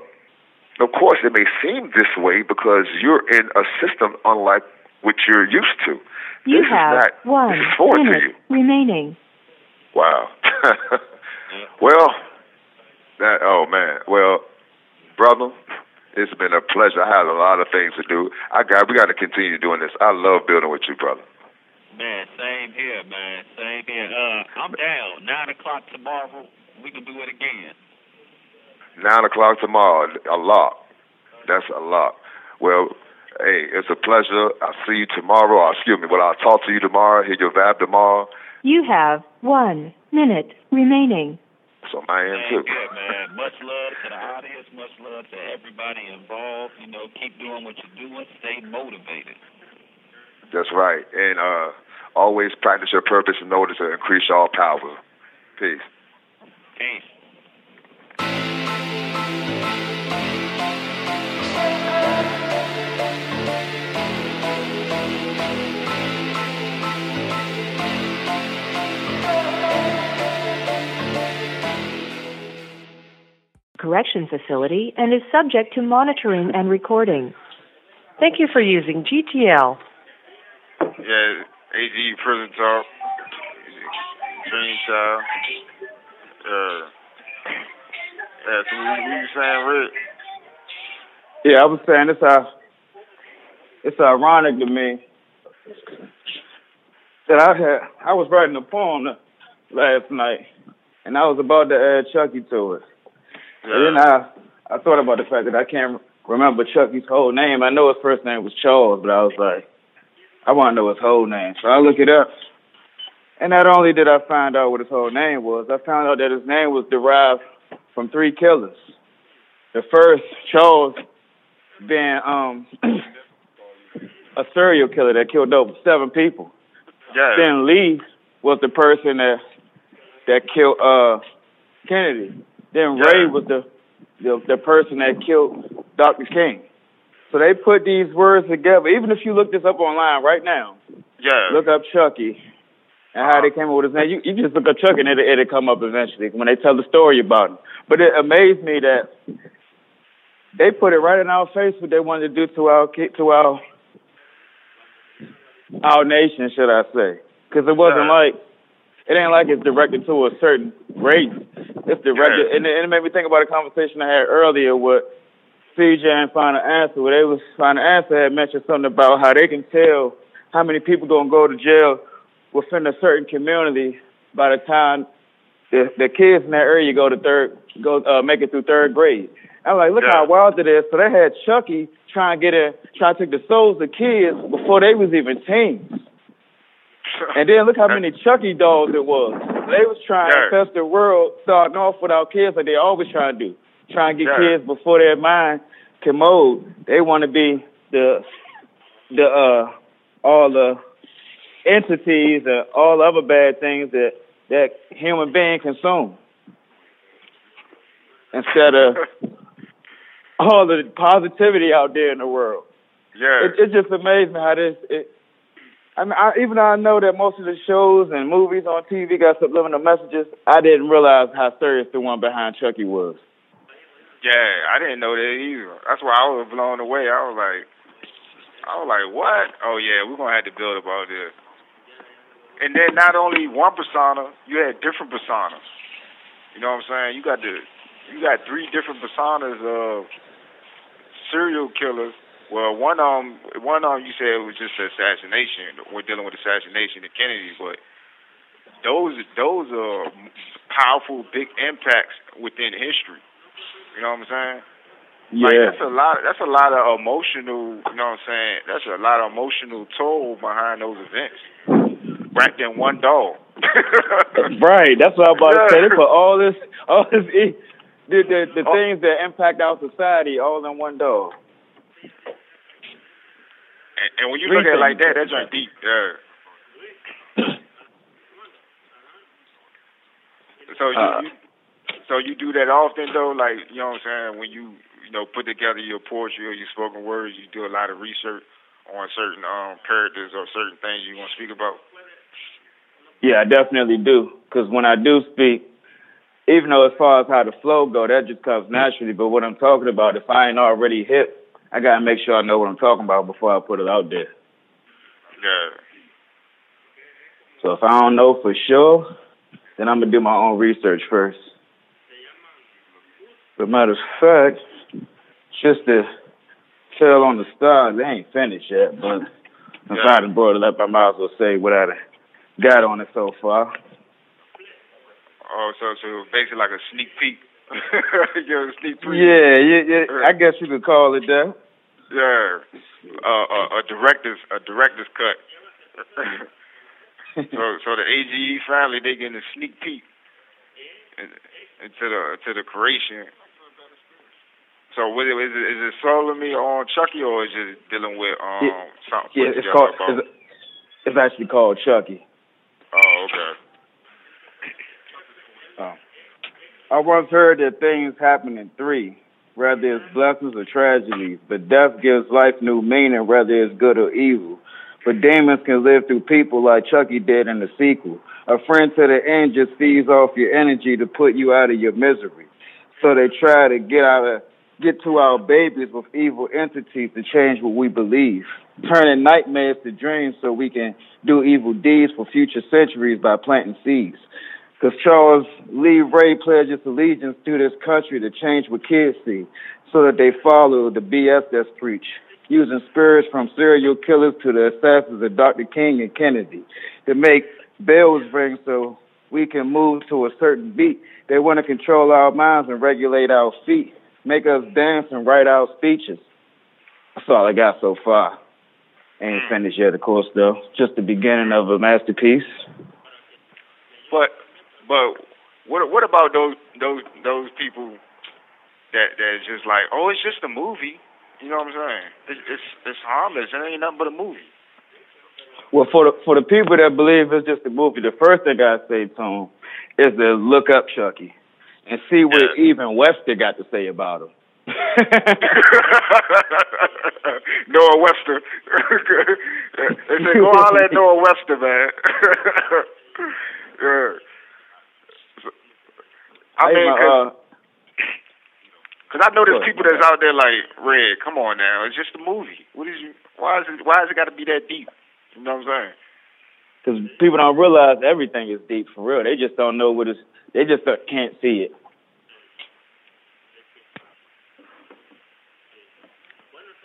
of course it may seem this way because you're in a system unlike what you're used to. You this have is not one this is foreign to you. remaining. Wow. [laughs] well, that oh man. Well, brother, it's been a pleasure. I had a lot of things to do. I got we got to continue doing this. I love building with you, brother. Man, same here, man. Same here. Uh, I'm down. Nine o'clock tomorrow. We can do it again. Nine o'clock tomorrow. A lot. That's a lot. Well, hey, it's a pleasure. I'll see you tomorrow. Or excuse me. Well, I'll talk to you tomorrow. Hear your vibe tomorrow. You have one minute remaining. So I am Same too. here, man. Much love to the audience. Much love to everybody involved. You know, keep doing what you're doing. Stay motivated. That's right. And uh always practice your purpose in order to increase your power. Peace. Peace. Correction facility and is subject to monitoring and recording. Thank you for using GTL. Yeah, AG prison talk. Dream child. Uh, yeah, so what, you saying, Rick? Yeah, I was saying it's uh, it's ironic to me that I had I was writing a poem last night, and I was about to add Chucky to it. And then I I thought about the fact that I can't remember Chucky's whole name. I know his first name was Charles, but I was like, I want to know his whole name. So I look it up. And not only did I find out what his whole name was, I found out that his name was derived from three killers. The first, Charles, being um, [clears throat] a serial killer that killed over seven people. Yeah. Then Lee was the person that that killed uh, Kennedy. Then Ray was the, the the person that killed Dr. King. So they put these words together. Even if you look this up online right now, Yeah. look up Chucky and how they uh-huh. came up with his name. You, you just look up Chucky and it'll, it'll come up eventually when they tell the story about him. But it amazed me that they put it right in our face what they wanted to do to our ki- to our our nation, should I say? Because it wasn't Yeah. like it ain't like it's directed to a certain race. It's directed, Yeah. and, it, and it made me think about a conversation I had earlier with CJ and Final Answer, where they was Final Answer had mentioned something about how they can tell how many people gonna go to jail within a certain community by the time the the kids in that area go to third go uh, make it through third grade. I'm like, look Yeah. how wild it is. So they had Chucky trying to get in, trying to take the souls of kids before they was even teens. [laughs] And then look how many Chucky dolls it was. They was trying Yeah. to test the world, starting off with our kids like they always try to do. Try and get kids before their mind can mold. They want to be the the uh all the entities and all other bad things that that human being consume. Instead of [laughs] all the positivity out there in the world. yeah. It, it just amazing how this. It, I mean, I, even though I know that most of the shows and movies on TV got subliminal messages, I didn't realize how serious the one behind Chucky was. Yeah, I didn't know that either. That's why I was blown away. I was like, I was like, what? Oh yeah, we're gonna have to build about this. And then not only one persona, you had different personas. You know what I'm saying? You got the, you got three different personas of serial killers. Well, one them, one them, you said it was just assassination. We're dealing with assassination of Kennedy, but those those are powerful, big impacts within history. You know what I'm saying? Yeah. Like that's a lot. That's a lot of emotional. You know what I'm saying? That's a lot of emotional toll behind those events, wrapped in one doll. [laughs] right. That's what I was about to say. They put all this, all this, the the, the Oh. things that impact our society all in one dog. And, and when you look at it like that, that's just deep. Yeah. [coughs] So you, Uh, you, so you do that often though, like you know what I'm saying. When you you know put together your poetry or your spoken words, you do a lot of research on certain um characters or certain things you want to speak about. Yeah, I definitely do. Because when I do speak, even though as far as how the flow go, that just comes naturally. But what I'm talking about, if I ain't already hip, I gotta make sure I know what I'm talking about before I put it out there. Yeah. So if I don't know for sure, then I'm gonna do my own research first. But matter of fact, just to tell on the stars, they ain't finished yet. But since Yeah. I done brought it up, I might as well say what I got on it so far. Oh, so so basically like a sneak peek. [laughs] A sneak peek. Yeah, yeah, yeah. I guess you could call it that. Yeah. Uh, a, a director's a director's cut. [laughs] so so the AGE family they getting a sneak peek into the to the creation. So what is it, is it, it solely on Chucky or is it dealing with um Yeah, something? Yeah, it's called it's, It's actually called Chucky. Oh, okay. Oh. [coughs] I once heard that things happen in three, whether it's blessings or tragedies, but death gives life new meaning, whether it's good or evil. But demons can live through people like Chucky did in the sequel. A friend to the end just feeds off your energy to put you out of your misery. So they try to get out of get to our babies with evil entities to change what we believe, turning nightmares to dreams so we can do evil deeds for future centuries by planting seeds. Because Charles Lee Ray pledges allegiance to this country to change what kids see so that they follow the BS that's preached, using spirits from serial killers to the assassins of Dr. King and Kennedy to make bells ring so we can move to a certain beat. They want to control our minds and regulate our feet make us dance and write out speeches. That's all I got so far. Ain't Hmm. finished yet, of course, though. Just the beginning of a masterpiece. But but what what about those those those people that that just like, oh, it's just a movie. You know what I'm saying? It's it's, it's harmless. It ain't nothing but a movie. Well, for the for the people that believe it's just a movie, the first thing I say to them is to look up Chucky and see what Yeah. even Webster got to say about him. [laughs] Noah Webster. [laughs] they say go holler at Noah Webster, man. [laughs] yeah. I Hey, mean, my, cause, uh, 'cause I know there's people that's out there like Red. Come on now, it's just a movie. What is you? Why is it? Why has it got to be that deep? You know what I'm saying? Because people don't realize everything is deep for real. They just don't know what it's. They just uh, can't see it.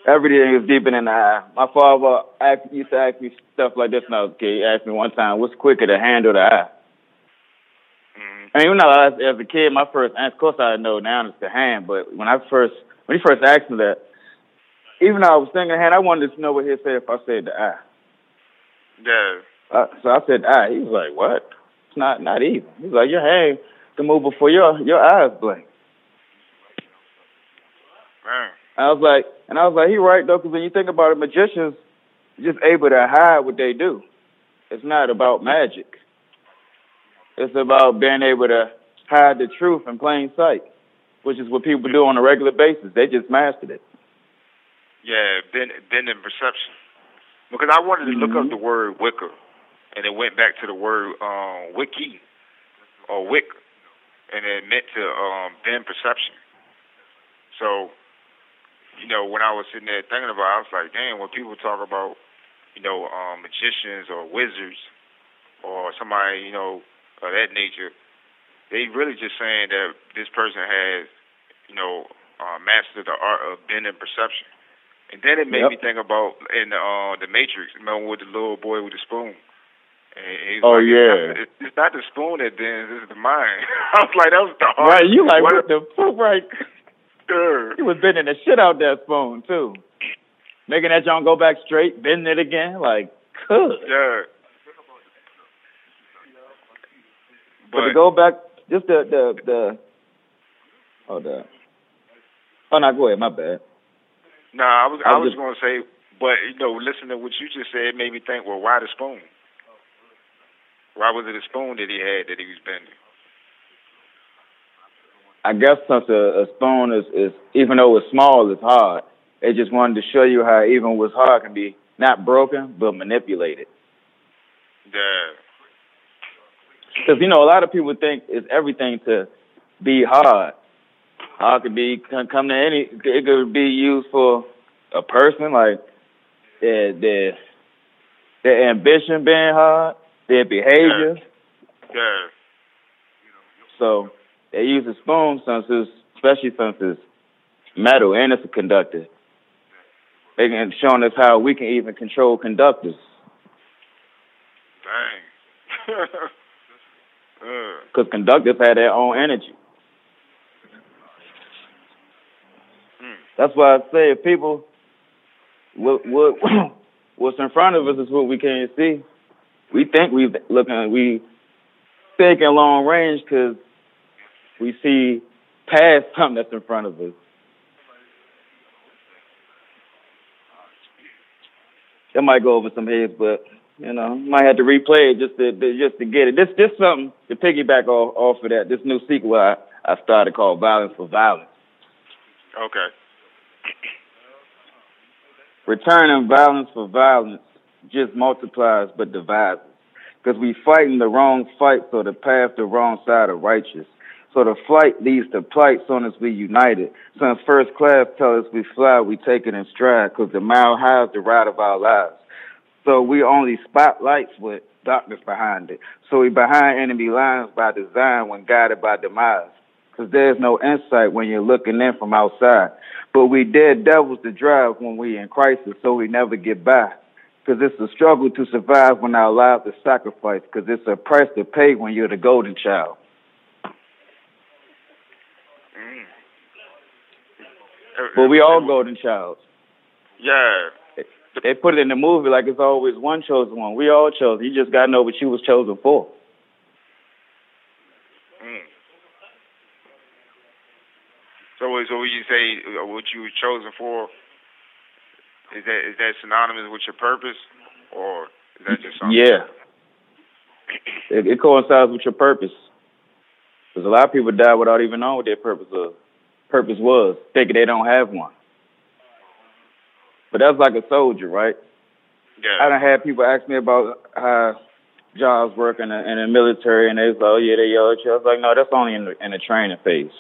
Everything is deeper than the eye. My father asked, used to ask me stuff like this when I was a kid. He asked me one time, "What's quicker, the hand or the eye?" Mm-hmm. I mean, when I was as a kid, my first answer, of course, I know now it's the hand. But when I first, when he first asked me that, even though I was thinking hand, I wanted to know what he'd say if I said the eye. Yeah. Uh, so I said eye. He was like, "What? It's not not even." He's like, "Your hand can move before your your eyes blink." Man. I was like, and I was like, he right though, because when you think about it, magicians just able to hide what they do. It's not about magic. It's about being able to hide the truth in plain sight, which is what people do on a regular basis. They just mastered it. Yeah, bend bend in perception. Because I wanted to look up mm-hmm. the word Wicca, and it went back to the word um, wiki or wick, and it meant to um, bend perception. So, you know, when I was sitting there thinking about, it, I was like, damn, when people talk about, you know, um, magicians or wizards or somebody, you know, of that nature, they really just saying that this person has, you know, uh, mastered the art of bending perception. And then it made Yep. me think about in the uh, the Matrix, remember with the little boy with the spoon. Oh, like, yeah. it's not, it's, not the spoon that bends, it's the mind. [laughs] I was like, that was the hard. Right? You like what what the fuck? Right? He was bending the shit out that spoon too, making that John go back straight, bending it again. Like, good. Yeah. But, to go back, just the the the. Oh, the. Oh no, go ahead. My bad. Nah, I was I I was was going to say, but you know, listening to what you just said made me think. Well, why the spoon? Why was it a spoon that he had that he was bending? I guess since a, a spoon is, is even though it's small, it's hard. They just wanted to show you how even what's hard can be not broken but manipulated. Yeah. Because you know a lot of people think it's everything to be hard. Hard could be can come to any. It could be used for a person like their their their ambition being hard, their behavior. Yeah. So they use a spoon since it's, especially since it's metal and it's a conductor. They can showing us how we can even control conductors. Dang. [laughs] uh, Because conductors have their own energy. Hmm. That's why I say if people, what, what, [coughs] what's in front of us is what we can't see. We think we're looking, uh, we thinking long range because we see past something that's in front of us. That might go over some heads, but You know, might have to replay it just to, just to get it. This this something to piggyback off off of that. This new sequel I I started called Violence for Violence. Okay. Returning violence for violence just multiplies but divides. Because we fighting the wrong fight, so the path the wrong side of righteous. So the flight leads to plight, soon as we united. Since first class tell us we fly, we take it in stride, because the mile high is the ride of our lives. So we only spotlights with darkness behind it. So we behind enemy lines by design when guided by demise. Because there's no insight when you're looking in from outside. But we dead devils to drive when we in crisis, so we never get by. Because it's a struggle to survive when our lives are sacrificed. Because it's a price to pay when you're the golden child. Mm. But we all golden childs. Yeah. They put it in the movie like it's always one chosen one. We all chose. You just gotta know what you was chosen for. Mm. So, what- so when you say uh, what you were chosen for, is that is that synonymous with your purpose, or is that just something? Yeah. It, it coincides with your purpose. Because a lot of people die without even knowing what their purpose was. Purpose was, thinking they don't have one. But that's like a soldier, right? Yeah. I done had people ask me about how jobs work in the, in the military, and they was like, oh, yeah, they yell at you. I was like, no, that's only in the, in the training phase.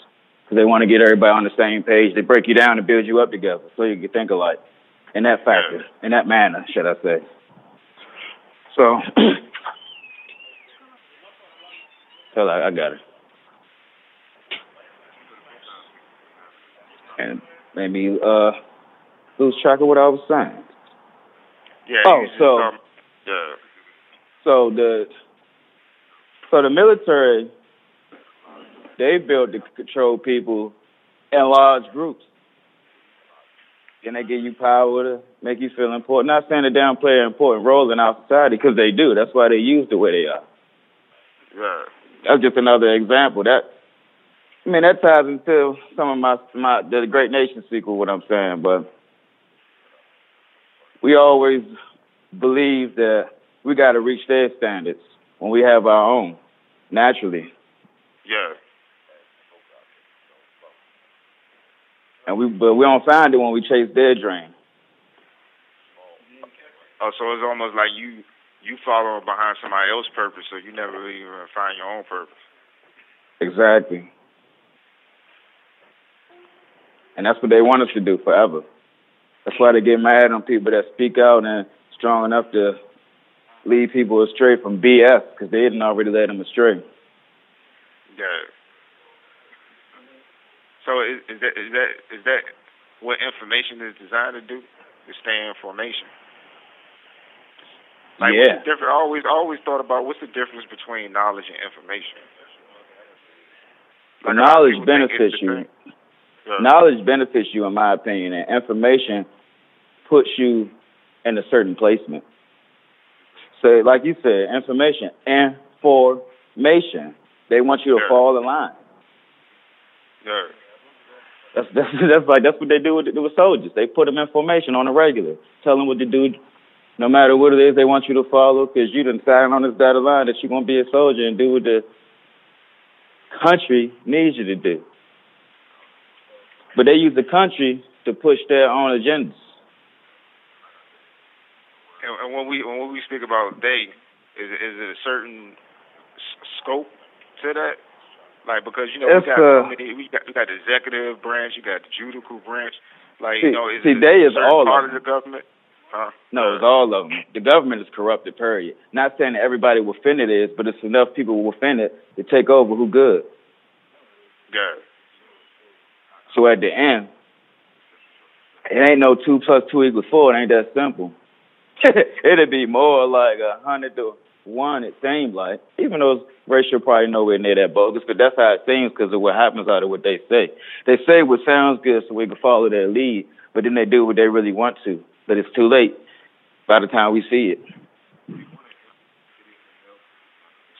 Because they want to get everybody on the same page. They break you down and build you up together so you can think alike. In that factor, in that manner, should I say. So, [clears throat] so I, I got it. And maybe uh, lose track of what I was saying. Yeah. Oh, so- um, yeah. So the so the military they built to control people in large groups. Then they give you power to make you feel important. Not saying that they don't play an important role in our society because they do. That's why they use the way they are. Yeah. That's just another example. That I mean that ties into some of my my the Great Nation sequel. What I'm saying, but we always believe that we got to reach their standards when we have our own naturally, Yeah. And we but we don't find it when we chase their dream. Oh, so it's almost like you you follow behind somebody else's purpose, so you never really even find your own purpose. Exactly. And that's what they want us to do forever. That's why they get mad on people that speak out and strong enough to lead people astray from BS because they didn't already led them astray. Yeah. So is, is that is that is that what information is designed to do? To stay in formation. Like what's the difference? I always always thought about what's the difference between knowledge and information. Like, knowledge people think it's benefits you. Yeah. Knowledge benefits you, in my opinion, and information puts you in a certain placement. So, like you said, information and formation. They want you to Yeah. fall in line. Yeah. [laughs] That's that's that's like that's what they do with, with soldiers. They put them in formation on a regular, tell them what to do. No matter what it is, they want you to follow because you done signed on this dotted line that you're gonna be a soldier and do what the country needs you to do. But they use the country to push their own agendas. And, and when we when we speak about they, is is it a certain s- scope to that? Like because you know It's, we got so uh, many, we got we got the executive branch, you got the judicial branch. Like See- you know, is see, they a is all part of them. the government? Huh? No, it's all of them. The government is corrupted. Period. Not saying that everybody within it is, but it's enough people within it to take over who good. Yeah. So at the end, it ain't no two plus two equals four. It ain't that simple. [laughs] It'd be more like a hundred to one. It seems like, even though it's ratio probably nowhere near that bogus, but that's how it seems because of what happens out of what they say. They say what sounds good so we can follow their lead, but then they do what they really want to. But it's too late by the time we see it.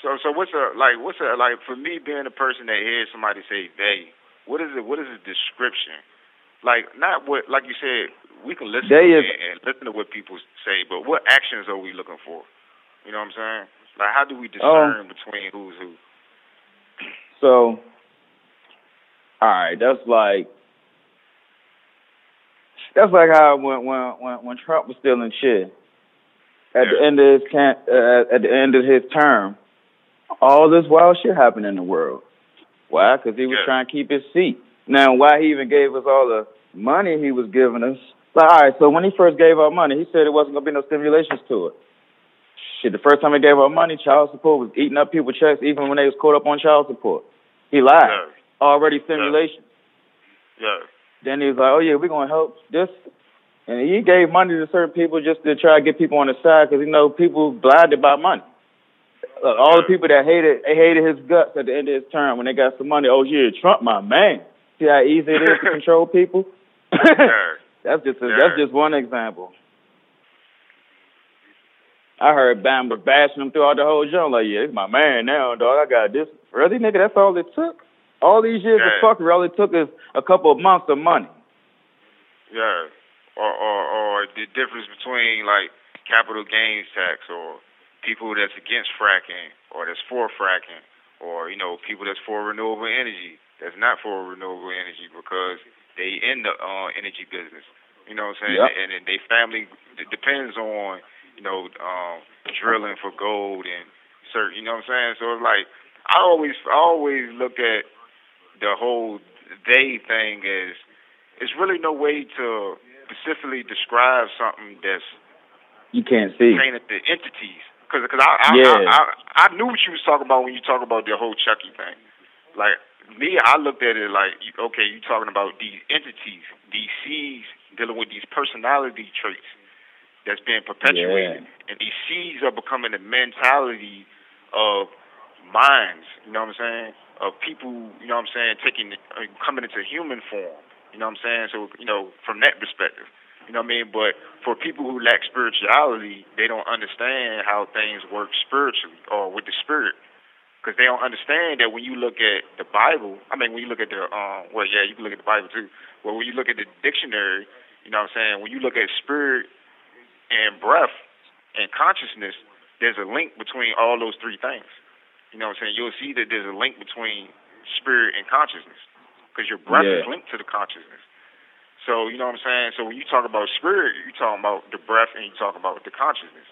So so what's a like what's a like for me being a person that hears somebody say they, what is it what is the description? Like not what like you said, we can listen They to is- and listen to what people say, but what actions are we looking for? You know what I'm saying? Like, how do we discern between who's who? So, all right, that's like that's like how when when when when Trump was still in shit at Yeah. the end of his can uh, at the end of his term, all this wild shit happened in the world. Why? Because he was Yeah. trying to keep his seat. Now, why he even gave us all the money he was giving us? Like, all right, so when he first gave out money, he said it wasn't gonna be no stimulations to it. Shit, the first time he gave out money, child support was eating up people's checks, even when they was caught up on child support. He lied. Yeah. Already simulation. Yeah. Then he was like, "Oh yeah, we're gonna help this," and he gave money to certain people just to try to get people on his side because you know people blinded by money. Look, all the people that hated they hated his guts at the end of his term when they got some money. Oh yeah, Trump, my man. See how easy it is to [laughs] control people. [laughs] That's just a, that's just one example. I heard Bam was bashing him throughout the whole show. Like, yeah, it's my man now, dog. I got this. Really, nigga, that's all it took. All these years Yeah. of fuckery, all it took is a couple of months of money. Yeah. Or, or or the difference between like capital gains tax or people that's against fracking or that's for fracking or you know people that's for renewable energy that's not for renewable energy because they in the uh, energy business. You know what I'm saying? Yep. And, and they family depends on you know um, drilling for gold and certain. You know what I'm saying? So it's like I always I always look at the whole they thing as it's really no way to specifically describe something that's You can't see. painted the entities. Because cause I, I, Yeah. I, I I knew what you was talking about when you talk about the whole Chucky thing. Like me, I looked at it like, okay, you talking about these entities, these seeds dealing with these personality traits that's being perpetuated, and these seeds are becoming the mentality of minds. You know what I'm saying? Of people. You know what I'm saying? Taking uh, coming into human form. You know what I'm saying? So you know from that perspective. You know what I mean? But for people who lack spirituality, they don't understand how things work spiritually or with the spirit. Because they don't understand that when you look at the Bible, I mean, when you look at the, um, well, yeah, you can look at the Bible too. But when you look at the dictionary, you know what I'm saying? When you look at spirit and breath and consciousness, there's a link between all those three things. You know what I'm saying? You'll see that there's a link between spirit and consciousness because your breath is linked to the consciousness. So, you know what I'm saying? So when you talk about spirit, you're talking about the breath and you talk about the consciousness.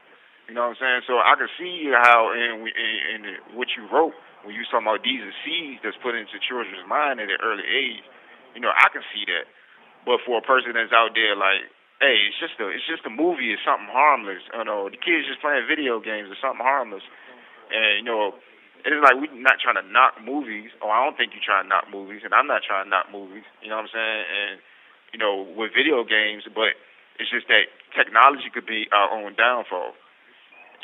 You know what I'm saying? So I can see how in, in, in the, what you wrote when you talking about these are seeds that's put into children's mind at an early age. You know, I can see that. But for a person that's out there like, hey, it's just a it's just a movie, it's something harmless. You know, the kids just playing video games, it's something harmless. And you know, it's like we're not trying to knock movies, or I don't think you're trying to knock movies, and I'm not trying to knock movies. You know what I'm saying? And you know, with video games, but it's just that technology could be our own downfall.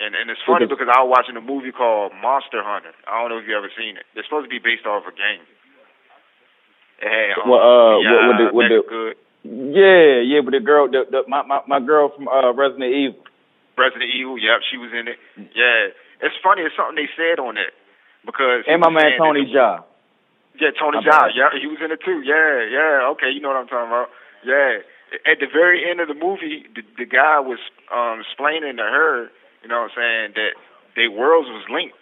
And and it's funny Because- I was watching a movie called Monster Hunter. I don't know if you ever seen it. It's supposed to be based off a game. It had, um, Well, uh, yeah, what- what the- what the- good. Yeah, yeah, but the girl, the, the my, my my girl from uh, Resident Evil. Resident Evil, yep, she was in it. Yeah, it's funny. It's something they said on it because And my man Tony Jaa. Yeah, Tony Jaa. Yeah, he was in it too. Yeah, yeah. Okay, you know what I'm talking about. Yeah. At the very end of the movie, the, the guy was um explaining to her, you know what I'm saying, that their worlds was linked.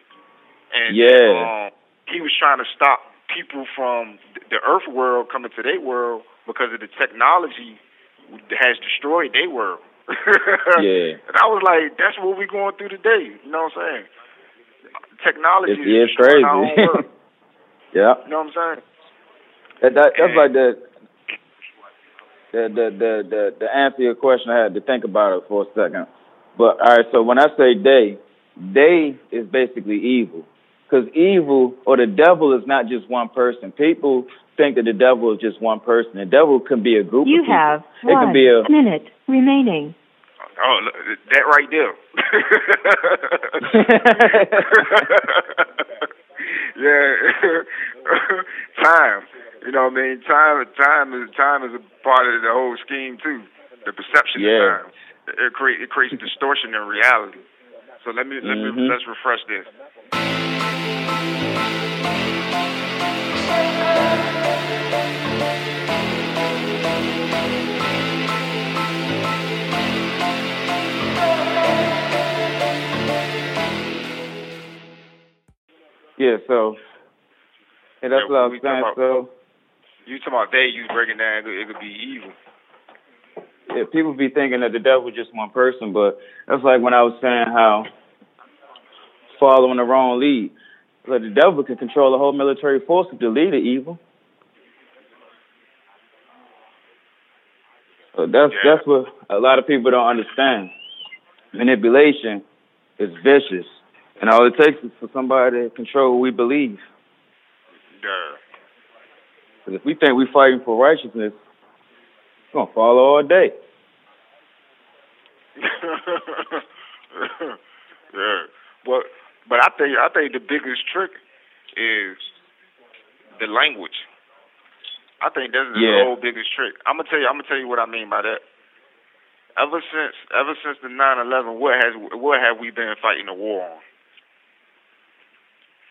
And Yeah. um, he was trying to stop people from the Earth world coming to their world because of the technology has destroyed their world. [laughs] Yeah. And I was like, that's what we're going through today. You know what I'm saying? Technology It's, is yeah, it's destroying our own crazy. world. [laughs] yeah. You know what I'm saying? That, that that's And- like the the the the the the answer your question. I had to think about it for a second. But all right, so when I say they, they is basically evil. Because evil or the devil is not just one person. People think that the devil is just one person. The devil can be a group You of people. have it can one be a minute remaining. Oh, that right there. [laughs] yeah, [laughs] time. You know what I mean? Time, time is time is a part of the whole scheme too. The perception Yeah. of time. It create it creates distortion in reality. So let me let me Mhm. let's refresh this. Yeah, so yeah, that's Yeah, what I was saying. So You talking about they you breaking down? It could, it could be evil. yeah, people be thinking that the devil is just one person, but that's like when I was saying how following the wrong lead. Like the devil can control the whole military force to lead the evil. So that's Yeah. that's what a lot of people don't understand. Manipulation is vicious, and all it takes is for somebody to control what we believe. Yeah. 'Cause if we think we're fighting for righteousness, we're gonna follow all day. [laughs] yeah. But but I think I think the biggest trick is the language. I think that's the Yeah. whole biggest trick. I'm gonna tell you. I'm gonna tell you what I mean by that. Ever since ever since the 9/11, what has what have we been fighting a war on?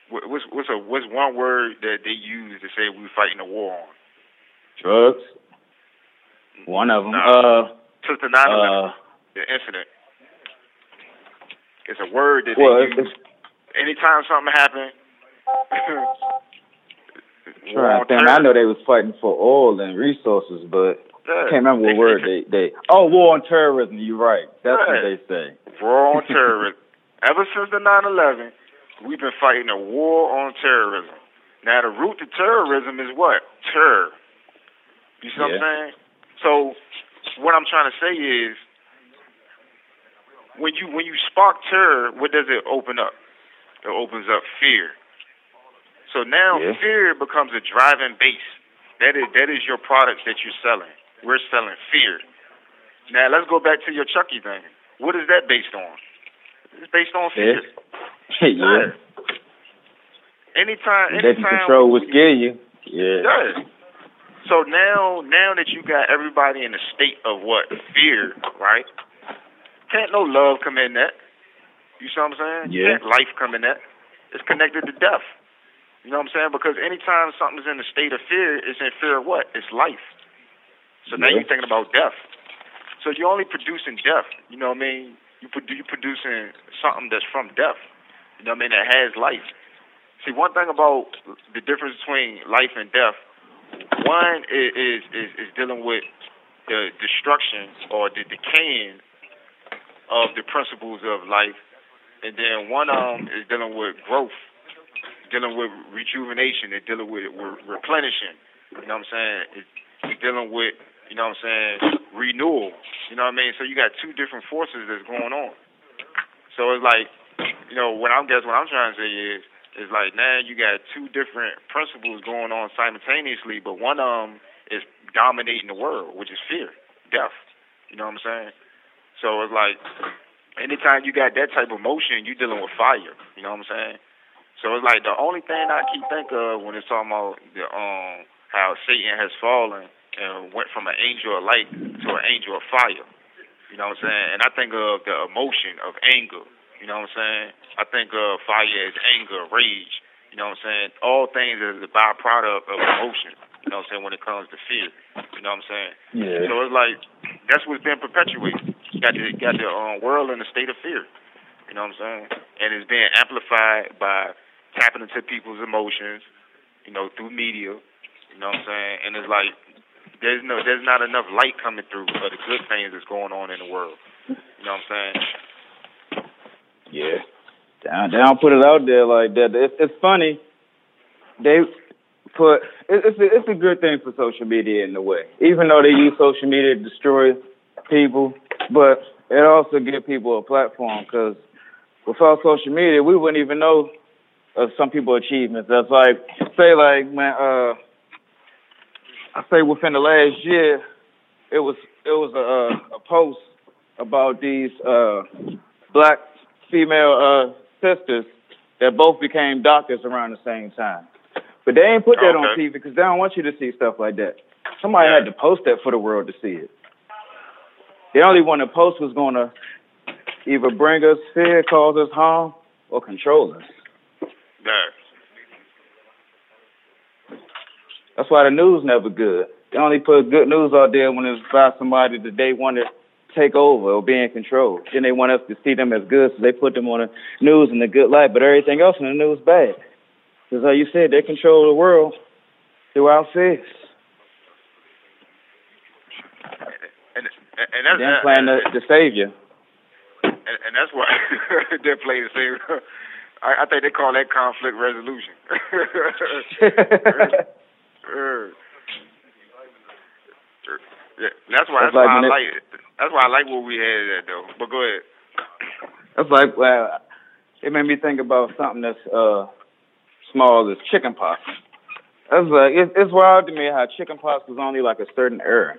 What's what's a what's one word that they use to say we're fighting a war on? Drugs, one of them. Uh, Since the 9/11 uh, the incident. It's a word that well, they use. Anytime something happened, [laughs] trying to think. I know they was fighting for oil and resources, but I can't remember what word they they. Oh, war on terrorism. You're right. That's what they say. War on terrorism. [laughs] Ever since the 9/11, we've been fighting a war on terrorism. Now, the root to terrorism is what? Terror. You see what I'm saying? So, what I'm trying to say is, when you when you spark terror, what does it open up? It opens up fear. So now Yeah. fear becomes a driving base. That is that is your products that you're selling. We're selling fear. Now let's go back to your Chucky thing. What is that based on? It's based on fear. yeah. [laughs] Anytime, They can anytime. control what scare you. Yeah. Yeah. So now, now that you got everybody in a state of what fear, right? Can't no love come in that. You see what I'm saying? Yeah. Life coming in that. It's connected to death. You know what I'm saying? Because anytime something's in a state of fear, it's in fear of what? It's life. So now Yeah. you're thinking about death. So you're only producing death. You know what I mean? You produ- you're producing something that's from death. You know what I mean? That has life. See, one thing about the difference between life and death, one is is, is, is dealing with the destruction or the decaying of the principles of life, and then one um is dealing with growth, dealing with rejuvenation, and dealing with, with replenishing. You know what I'm saying? It's, it's dealing with you know what I'm saying renewal. You know what I mean? So you got two different forces that's going on. So it's like you know what I'm guess what I'm trying to say is is like now you got two different principles going on simultaneously, but one of them is dominating the world, which is fear, death. You know what I'm saying? So it's like anytime you got that type of motion, you're dealing with fire. You know what I'm saying? So it's like the only thing I keep think of when it's talking about the um how Satan has fallen and went from an angel of light to an angel of fire. You know what I'm saying? And I think of the emotion of anger. You know what I'm saying? I think of fire as anger, rage. You know what I'm saying? All things as a byproduct of emotion. You know what I'm saying? When it comes to fear. You know what I'm saying? Yeah. So it's like that's what's been perpetuated. Got the got the um, world in a state of fear. You know what I'm saying? And it's being amplified by tapping into people's emotions. You know through media. You know what I'm saying? And it's like there's no there's not enough light coming through for the good things that's going on in the world. You know what I'm saying? Yeah. Down, down. Put it out there like that. It's, it's funny. They put it's a, it's a good thing for social media in a way, even though they use social media to destroy people, but it also give people a platform because without social media, we wouldn't even know of some people's achievements. That's like say like man, uh, I say within the last year, it was it was a a post about these uh black female uh sisters that both became doctors around the same time. But they ain't put that on TV because they don't want you to see stuff like that. Somebody had to post that for the world to see it. The only one to post was going to either bring us fear, cause us harm, or control us. Yeah. That's why the news never good. They only put good news out there when it's about somebody that they want to take over or be in control. Then they want us to see them as good, so they put them on the news in a good light. But everything else in the news bad. Because like you said, they control the world through our fists. And and that's Them playing the, the savior. and, and that's why [laughs] they play the same. I, I think they call that conflict resolution. [laughs] Yeah, that's why. That's That's, why I it- like. it. That's why I like what we had at though. But go ahead. That's like well, it made me think about something that's uh small as chicken pox. That's like it, it's wild to me how chicken pox was only like a certain era.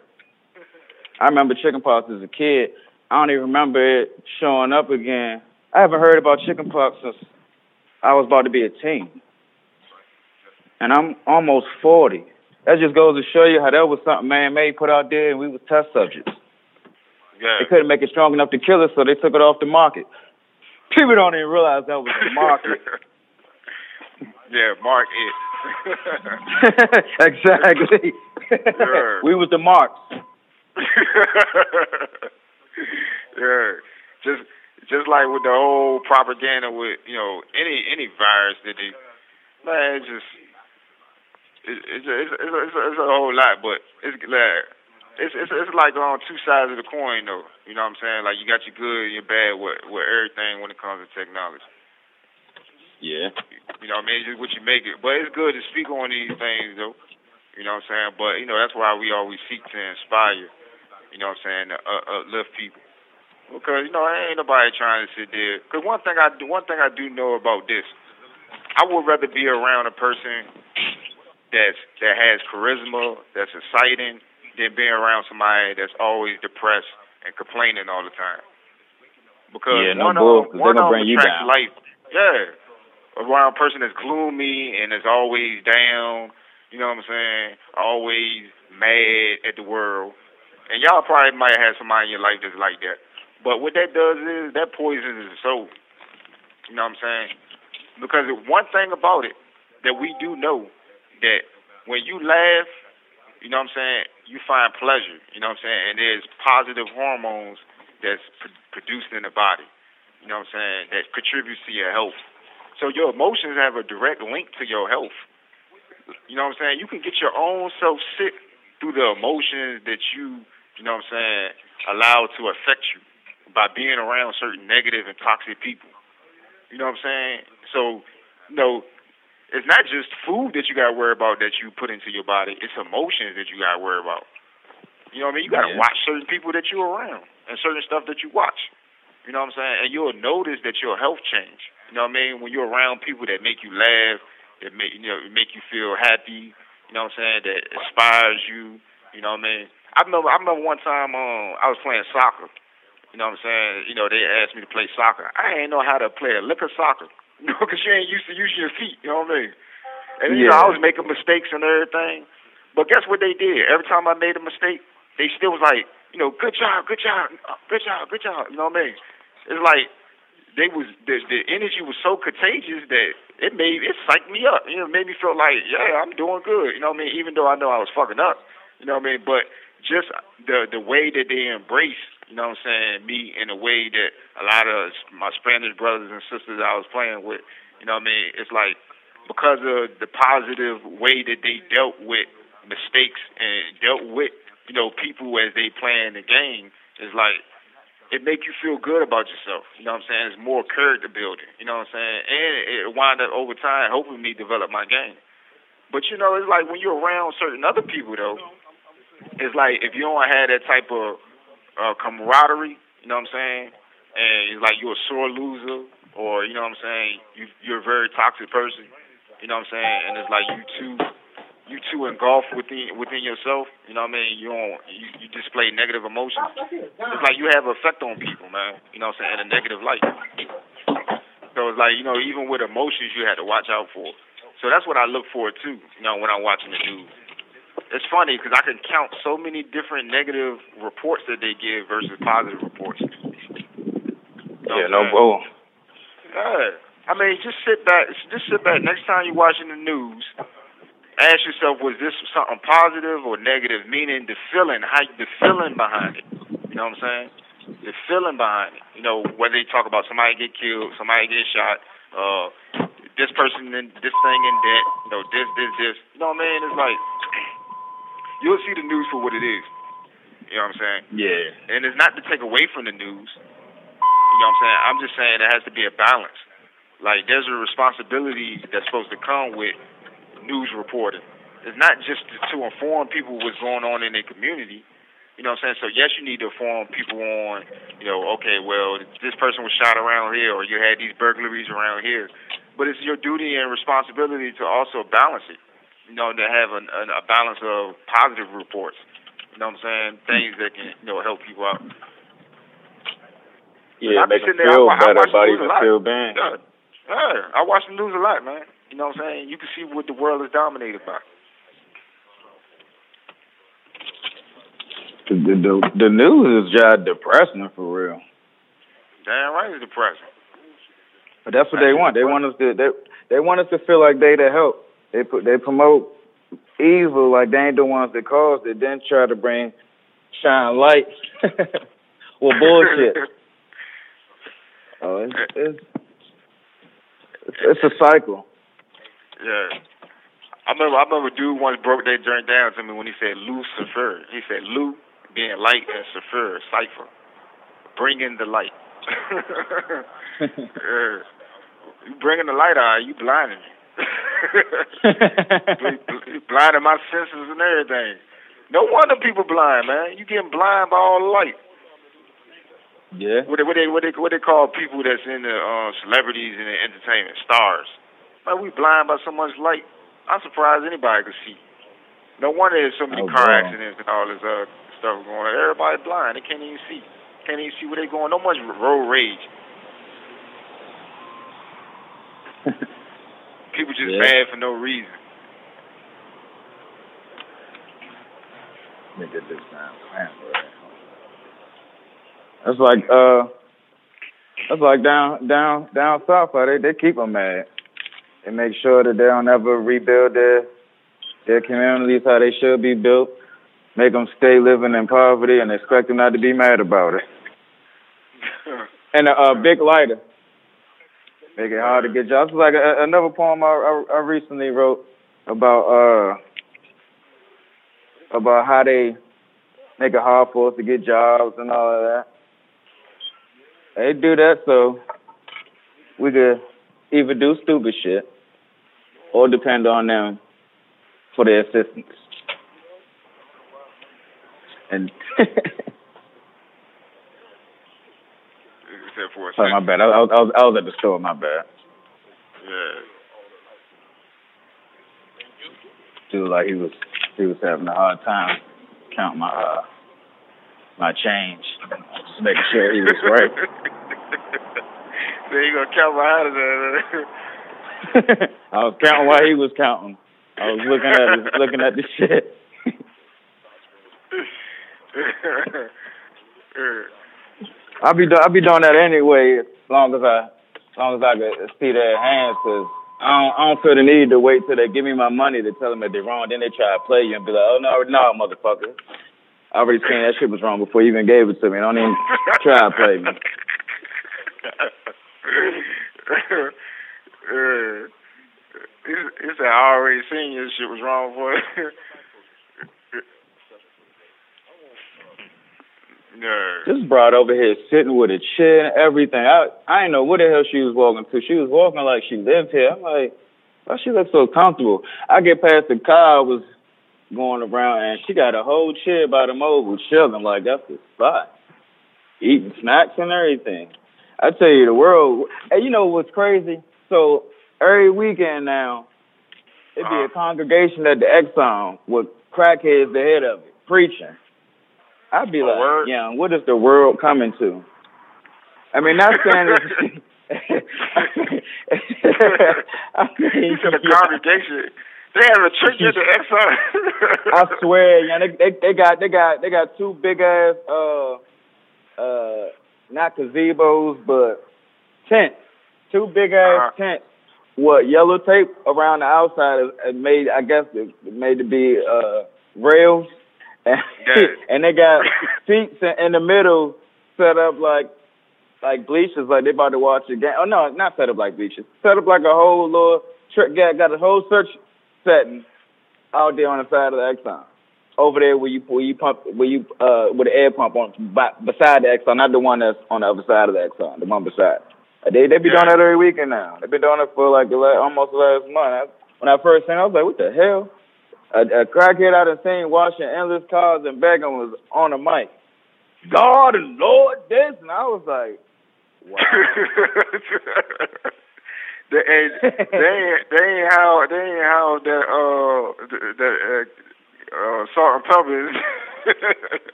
I remember chicken pox as a kid. I don't even remember it showing up again. I haven't heard about chicken pox since I was about to be a teen, and I'm almost forty. That just goes to show you how that was something man made put out there, and we was test subjects. Yeah. They couldn't make it strong enough to kill us, so they took it off the market. People don't even realize that was the market. [laughs] yeah, Mark it. [laughs] [laughs] exactly. Yeah. we was the marks. [laughs] yeah, just just like with the whole propaganda with you know any any virus that they man it's just it, it's it's it's, a, it's, a, it's a whole lot, but it's like it's it's it's like on two sides of the coin though. You know what I'm saying? Like you got your good and your bad with with everything when it comes to technology. Yeah. You know what I mean? It's just what you make it. But it's good to speak on these things though. You know what I'm saying? But you know that's why we always seek to inspire. You know what I'm saying? To uh, uplift people. Because you know ain't nobody trying to sit there. Because one thing I do, one thing I do know about this, I would rather be around a person that's that has charisma, that's exciting, than being around somebody that's always depressed and complaining all the time. Because Yeah, no one bull, of one of bring you down. life. Yeah, around a person that's gloomy and is always down. You know what I'm saying? Always mad at the world. And y'all probably might have somebody in your life that's like that. But what that does is that poisons the soul. You know what I'm saying? Because one thing about it that we do know that when you laugh, you know what I'm saying, you find pleasure. You know what I'm saying? And there's positive hormones that's pr- produced in the body. You know what I'm saying? That contributes to your health. So your emotions have a direct link to your health. You know what I'm saying? You can get your own self sick through the emotions that you, you know what I'm saying, allow to affect you by being around certain negative and toxic people. You know what I'm saying? So, you know, it's not just food that you got to worry about that you put into your body. It's emotions that you got to worry about. You know what I mean? You got to Yeah. watch certain people that you're around and certain stuff that you watch. You know what I'm saying? And you'll notice that your health change. You know what I mean? When you're around people that make you laugh, that make you know make you feel happy. You know what I'm saying? That inspires you. You know what I mean? I remember I remember one time um I was playing soccer. You know what I'm saying? You know they asked me to play soccer. I ain't know how to play a lick of soccer. [laughs] You know, 'cause you ain't used to using your feet. You know what I mean? And you know Yeah. I was making mistakes and everything. But guess what they did? Every time I made a mistake, they still was like, you know, good job, good job, good job, good job. You know what I mean? It's like they was the the energy was so contagious that it made it psyched me up. You know, made me feel like, yeah, I'm doing good. You know what I mean? Even though I know I was fucking up. You know what I mean? But just the the way that they embrace, you know what I'm saying, me in a way that a lot of my Spanish brothers and sisters I was playing with, you know what I mean? It's like because of the positive way that they dealt with mistakes and dealt with, you know, people as they playing the game, it's like it make you feel good about yourself. You know what I'm saying? It's more character building. You know what I'm saying? And it wind up over time helping me develop my game. But you know, it's like when you're around certain other people though, it's like if you don't have that type of uh, camaraderie, you know what I'm saying? And it's like you're a sore loser, or you know what I'm saying? You you're a very toxic person. You know what I'm saying? And it's like you two you two engulf within within yourself. You know what I mean? You don't you, you display negative emotions. It's like you have effect on people, man. You know what I'm saying? In a negative light. So it's like you know, even with emotions, you had to watch out for. So that's what I look for too. You know, when I'm watching the news. It's funny because I can count so many different negative reports that they give versus positive reports. You know Yeah, no bull. Yeah. I mean, just sit back. Just sit back. Next time you're watching the news, ask yourself: Was this something positive or negative? Meaning the feeling, how the feeling behind it. You know what I'm saying? The feeling behind it. You know, whether they talk about somebody get killed, somebody get shot, uh, this person and this thing and that, you know, this, this, this. You know what I mean? It's like you'll see the news for what it is. You know what I'm saying? Yeah. And it's not to take away from the news. You know what I'm saying? I'm just saying there has to be a balance. Like there's a responsibility that's supposed to come with news reporting. It's not just to inform people what's going on in their community. You know what I'm saying? So yes, you need to inform people on, you know, okay, well, this person was shot around here, or you had these burglaries around here. But it's your duty and responsibility to also balance it. You know, to have a, a balance of positive reports. You know what I'm saying? Things that can, you know, help people out. Yeah, make them feel I, better I about even feel bad. Yeah. yeah, I watch the news a lot, man. You know what I'm saying? You can see what the world is dominated by. The, the, the news is just depressing for real. Damn right, it's depressing. But that's what they want. They want us to they they want us to feel like they the help. They put they promote evil like they ain't the ones that caused it. Then try to bring shine light. [laughs] well, bullshit. [laughs] oh, it's it's it's a cycle. Yeah. I remember I remember a dude once broke that joint down to me when he said Lucifer. He said Lu being light and Saphir, cipher. Bring in the light. [laughs] yeah. You bringing the light out, you blinding me. [laughs] [laughs] you blinding my senses and everything. No wonder people blind, man. You getting blind by all the light. Yeah. What they what they what they what they call people that's in the uh, celebrities and the entertainment stars. Man, we blind by so much light. I'm surprised anybody could see. No wonder there's so many Oh, car bro. accidents and all this uh stuff going on. Everybody blind. They can't even see. Can't even see where they're going. No much road rage. [laughs] People just Yeah. mad for no reason. Let me get this down. Man. That's like uh, that's like down down down south. They they keep them mad. They make sure that they don't ever rebuild their their communities how they should be built. Make them stay living in poverty and expect them not to be mad about it. [laughs] And a, a big lighter. Make it hard to get jobs. It's like a, another poem I, I I recently wrote about uh about how they make it hard for us to get jobs and all of that. They do that so we could even do stupid shit or depend on them for their assistance. And Except for a sorry, my bad. I, I, was, I was I was at the store. My bad. Yeah. Dude, like he was he was having a hard time counting my uh my change, just making sure he was right. [laughs] so you gonna count behind it? [laughs] I was counting while he was counting. I was looking at his, looking at the shit. [laughs] I'll be do- I'll be doing that anyway, as long as I as long as I can see their hands, cause I don't I don't feel the need to wait till they give me my money to tell them that they're wrong. Then they try to play you and be like, oh no, no, motherfucker. I already seen that shit was wrong before you even gave it to me. Don't even try to play me. [laughs] Uh, he, he said, I already seen your shit was wrong, boy. [laughs] no. This broad over here sitting with a chair and everything. I I didn't know what the hell she was walking to. She was walking like she lived here. I'm like, why she look so comfortable? I get past the car, I was going around, and she got a whole chair by the mobile chilling like that's the spot, eating snacks and everything. I tell you, the world. And you know what's crazy? So every weekend now, it'd be a congregation at the Exxon with crackheads the head of it preaching. I'd be like, word? yeah, what is the world coming to? I mean, not [laughs] saying it's. [laughs] I mean, said a yeah. congregation. They have a church at the Exxon. I [laughs] swear, yeah, they, they they got they got they got two big ass uh uh not gazebos but tents, two big ass Uh-huh. tents. What yellow tape around the outside is, is made? I guess it, it made to be uh rails, and, Yeah. [laughs] and they got seats in, in the middle set up like like bleachers, like they about to watch a game. Oh no, not set up like bleachers. Set up like a whole little trick. Got got a whole search setting out there on the side of the Exxon. Over there where you where you pump where you uh with the air pump on by, beside the Exxon, not the one that's on the other side of the Exxon, the one beside. They they be doing that every weekend now. They've been doing it for like almost the last month. I, when I first seen, it, I was like, what the hell? A, a crackhead I done seen washing endless cars and begging was on the mic. God and Lord this, and I was like, wow. [laughs] they ain't they ain't they ain't how they ain't how that uh the- that uh, uh salt and pepper is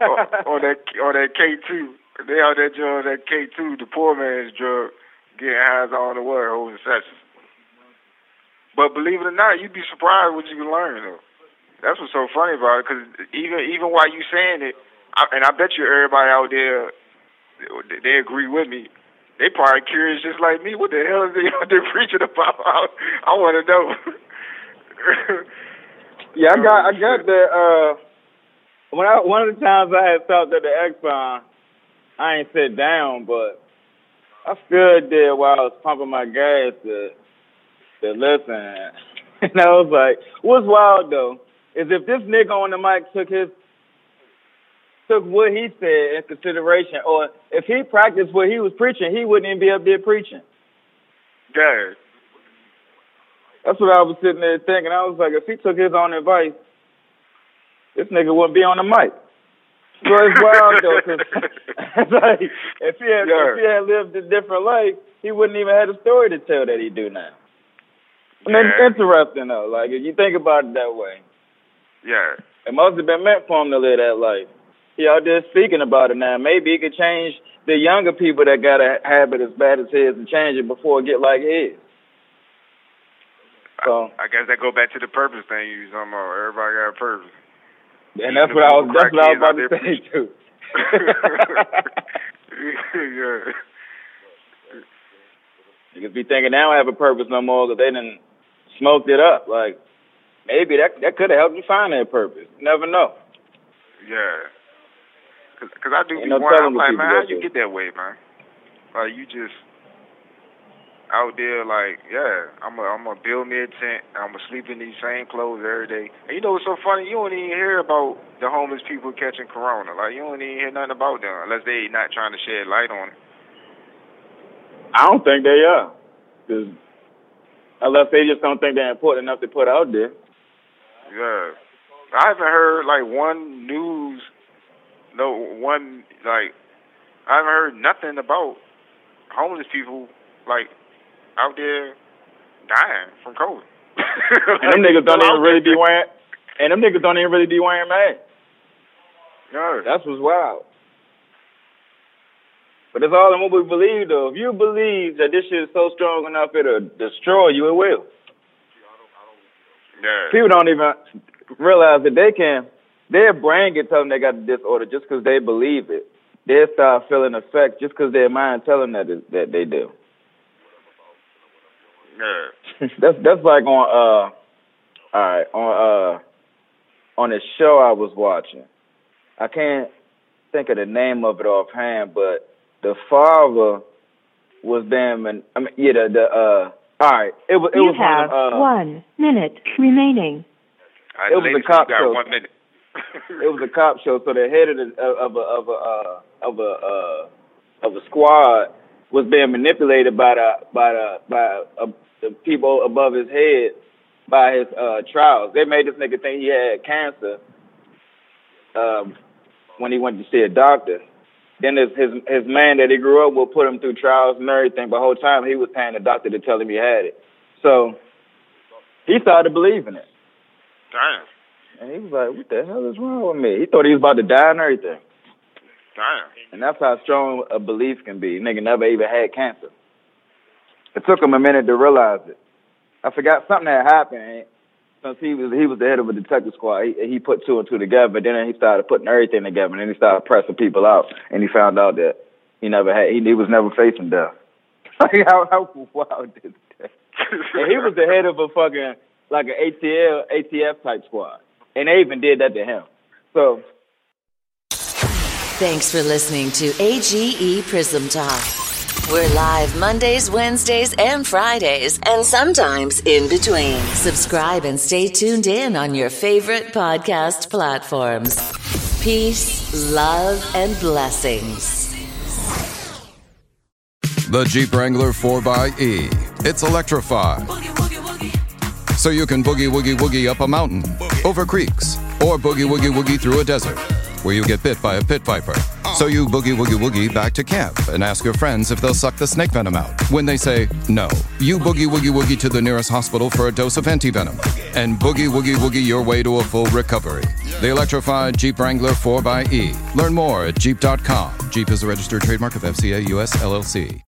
or, or that or that K two. They out there doing that K two, the poor man's drug, getting hands on the word, holding sessions. But believe it or not, you'd be surprised what you can learn though. That's what's so funny about it, because even even while you saying it, I, and I bet you everybody out there they, they agree with me. They probably curious just like me. What the hell is they [laughs] they preaching about? [laughs] I, I want to know. [laughs] Yeah, I got I got the uh when I one of the times I had felt that the Exxon, I ain't sit down, but I still did while I was pumping my gas to to listen. [laughs] And I was like, what's wild though is if this nigga on the mic took his took what he said in consideration, or if he practiced what he was preaching, he wouldn't even be up there preaching. yeah, That's what I was sitting there thinking. I was like, if he took his own advice, this nigga wouldn't be on the mic. So it's wild though, 'cause [laughs] it's like if he had Yeah. if he had lived a different life, he wouldn't even have a story to tell that he do now. I mean, it's Yeah. interesting though. Like if you think about it that way, yeah, it must have been meant for him to live that life. He out there speaking about it now. Maybe he could change the younger people that got a habit as bad as his and change it before it get like his. So, I guess that go back to the purpose thing you was talking about. Everybody got a purpose. And that's what I was. That's what I was about to say too. [laughs] yeah. Niggas be thinking they don't have a purpose no more because they didn't smoked it up. Like maybe that that could have helped you find that purpose. You never know. Yeah. Because I do Ain't be no wondering, I'm like, man, how you get that way, man? Like, you just out there, like, yeah, I'm gonna I'm build me a tent. I'm gonna sleep in these same clothes every day. And you know what's so funny? You don't even hear about the homeless people catching corona. Like, you don't even hear nothing about them unless they not trying to shed light on it. I don't think they are, 'Cause unless they just don't think they're important enough to put out there. Yeah. I haven't heard like one news, no one like I haven't heard nothing about homeless people like out there dying from COVID. [laughs] And them niggas don't even really be wearing. And them niggas don't even really be wearing masks. Yeah. That's what's wild. But it's all in what we believe, though. If you believe that this shit is so strong enough it'll destroy you, it will. Yeah. People don't even realize that they can, their brain can tell them they got the disorder just because they believe it. They'll start feeling effects just because their mind tell them that, it, that they do. Yeah. [laughs] that's that's like on uh all right on uh on a show I was watching. I can't think of the name of it offhand, but the father was damn and I mean yeah the the uh all right it was it You was one have of, uh, one minute remaining. All right, It was a cop show. one minute. [laughs] it was a cop show, so the head of the of a of a uh, of a uh, of a squad was being manipulated by the by the by uh, the people above his head by his uh, trials. They made this nigga think he had cancer um, when he went to see a doctor. Then his his his man that he grew up with put him through trials and everything, but the whole time he was paying the doctor to tell him he had it. So he started believing it. Damn. And he was like, what the hell is wrong with me? He thought he was about to die and everything. Damn. And that's how strong a belief can be. Nigga never even had cancer. It took him a minute to realize it. I forgot something had happened. Eh? Since he was he was the head of a detective squad, he, he put two and two together. But then he started putting everything together, and then he started pressing people out, and he found out that he never had he, he was never facing death. [laughs] Like how how wild is that? And he was the head of a fucking like an ATL ATF type squad, and they even did that to him. So Thanks for listening to AGE Prism Talk. We're live Mondays, Wednesdays, and Fridays, and sometimes in between. Subscribe and stay tuned in on your favorite podcast platforms. Peace, love, and blessings. The Jeep Wrangler 4xE. It's electrified. So you can boogie woogie woogie up a mountain, over creeks, or boogie woogie woogie through a desert where you get bit by a pit viper. So you boogie woogie woogie back to camp and ask your friends if they'll suck the snake venom out. When they say no, you boogie woogie woogie to the nearest hospital for a dose of antivenom and boogie woogie woogie your way to a full recovery. The electrified Jeep Wrangler 4xE. Learn more at Jeep.com. Jeep is a registered trademark of FCA US LLC.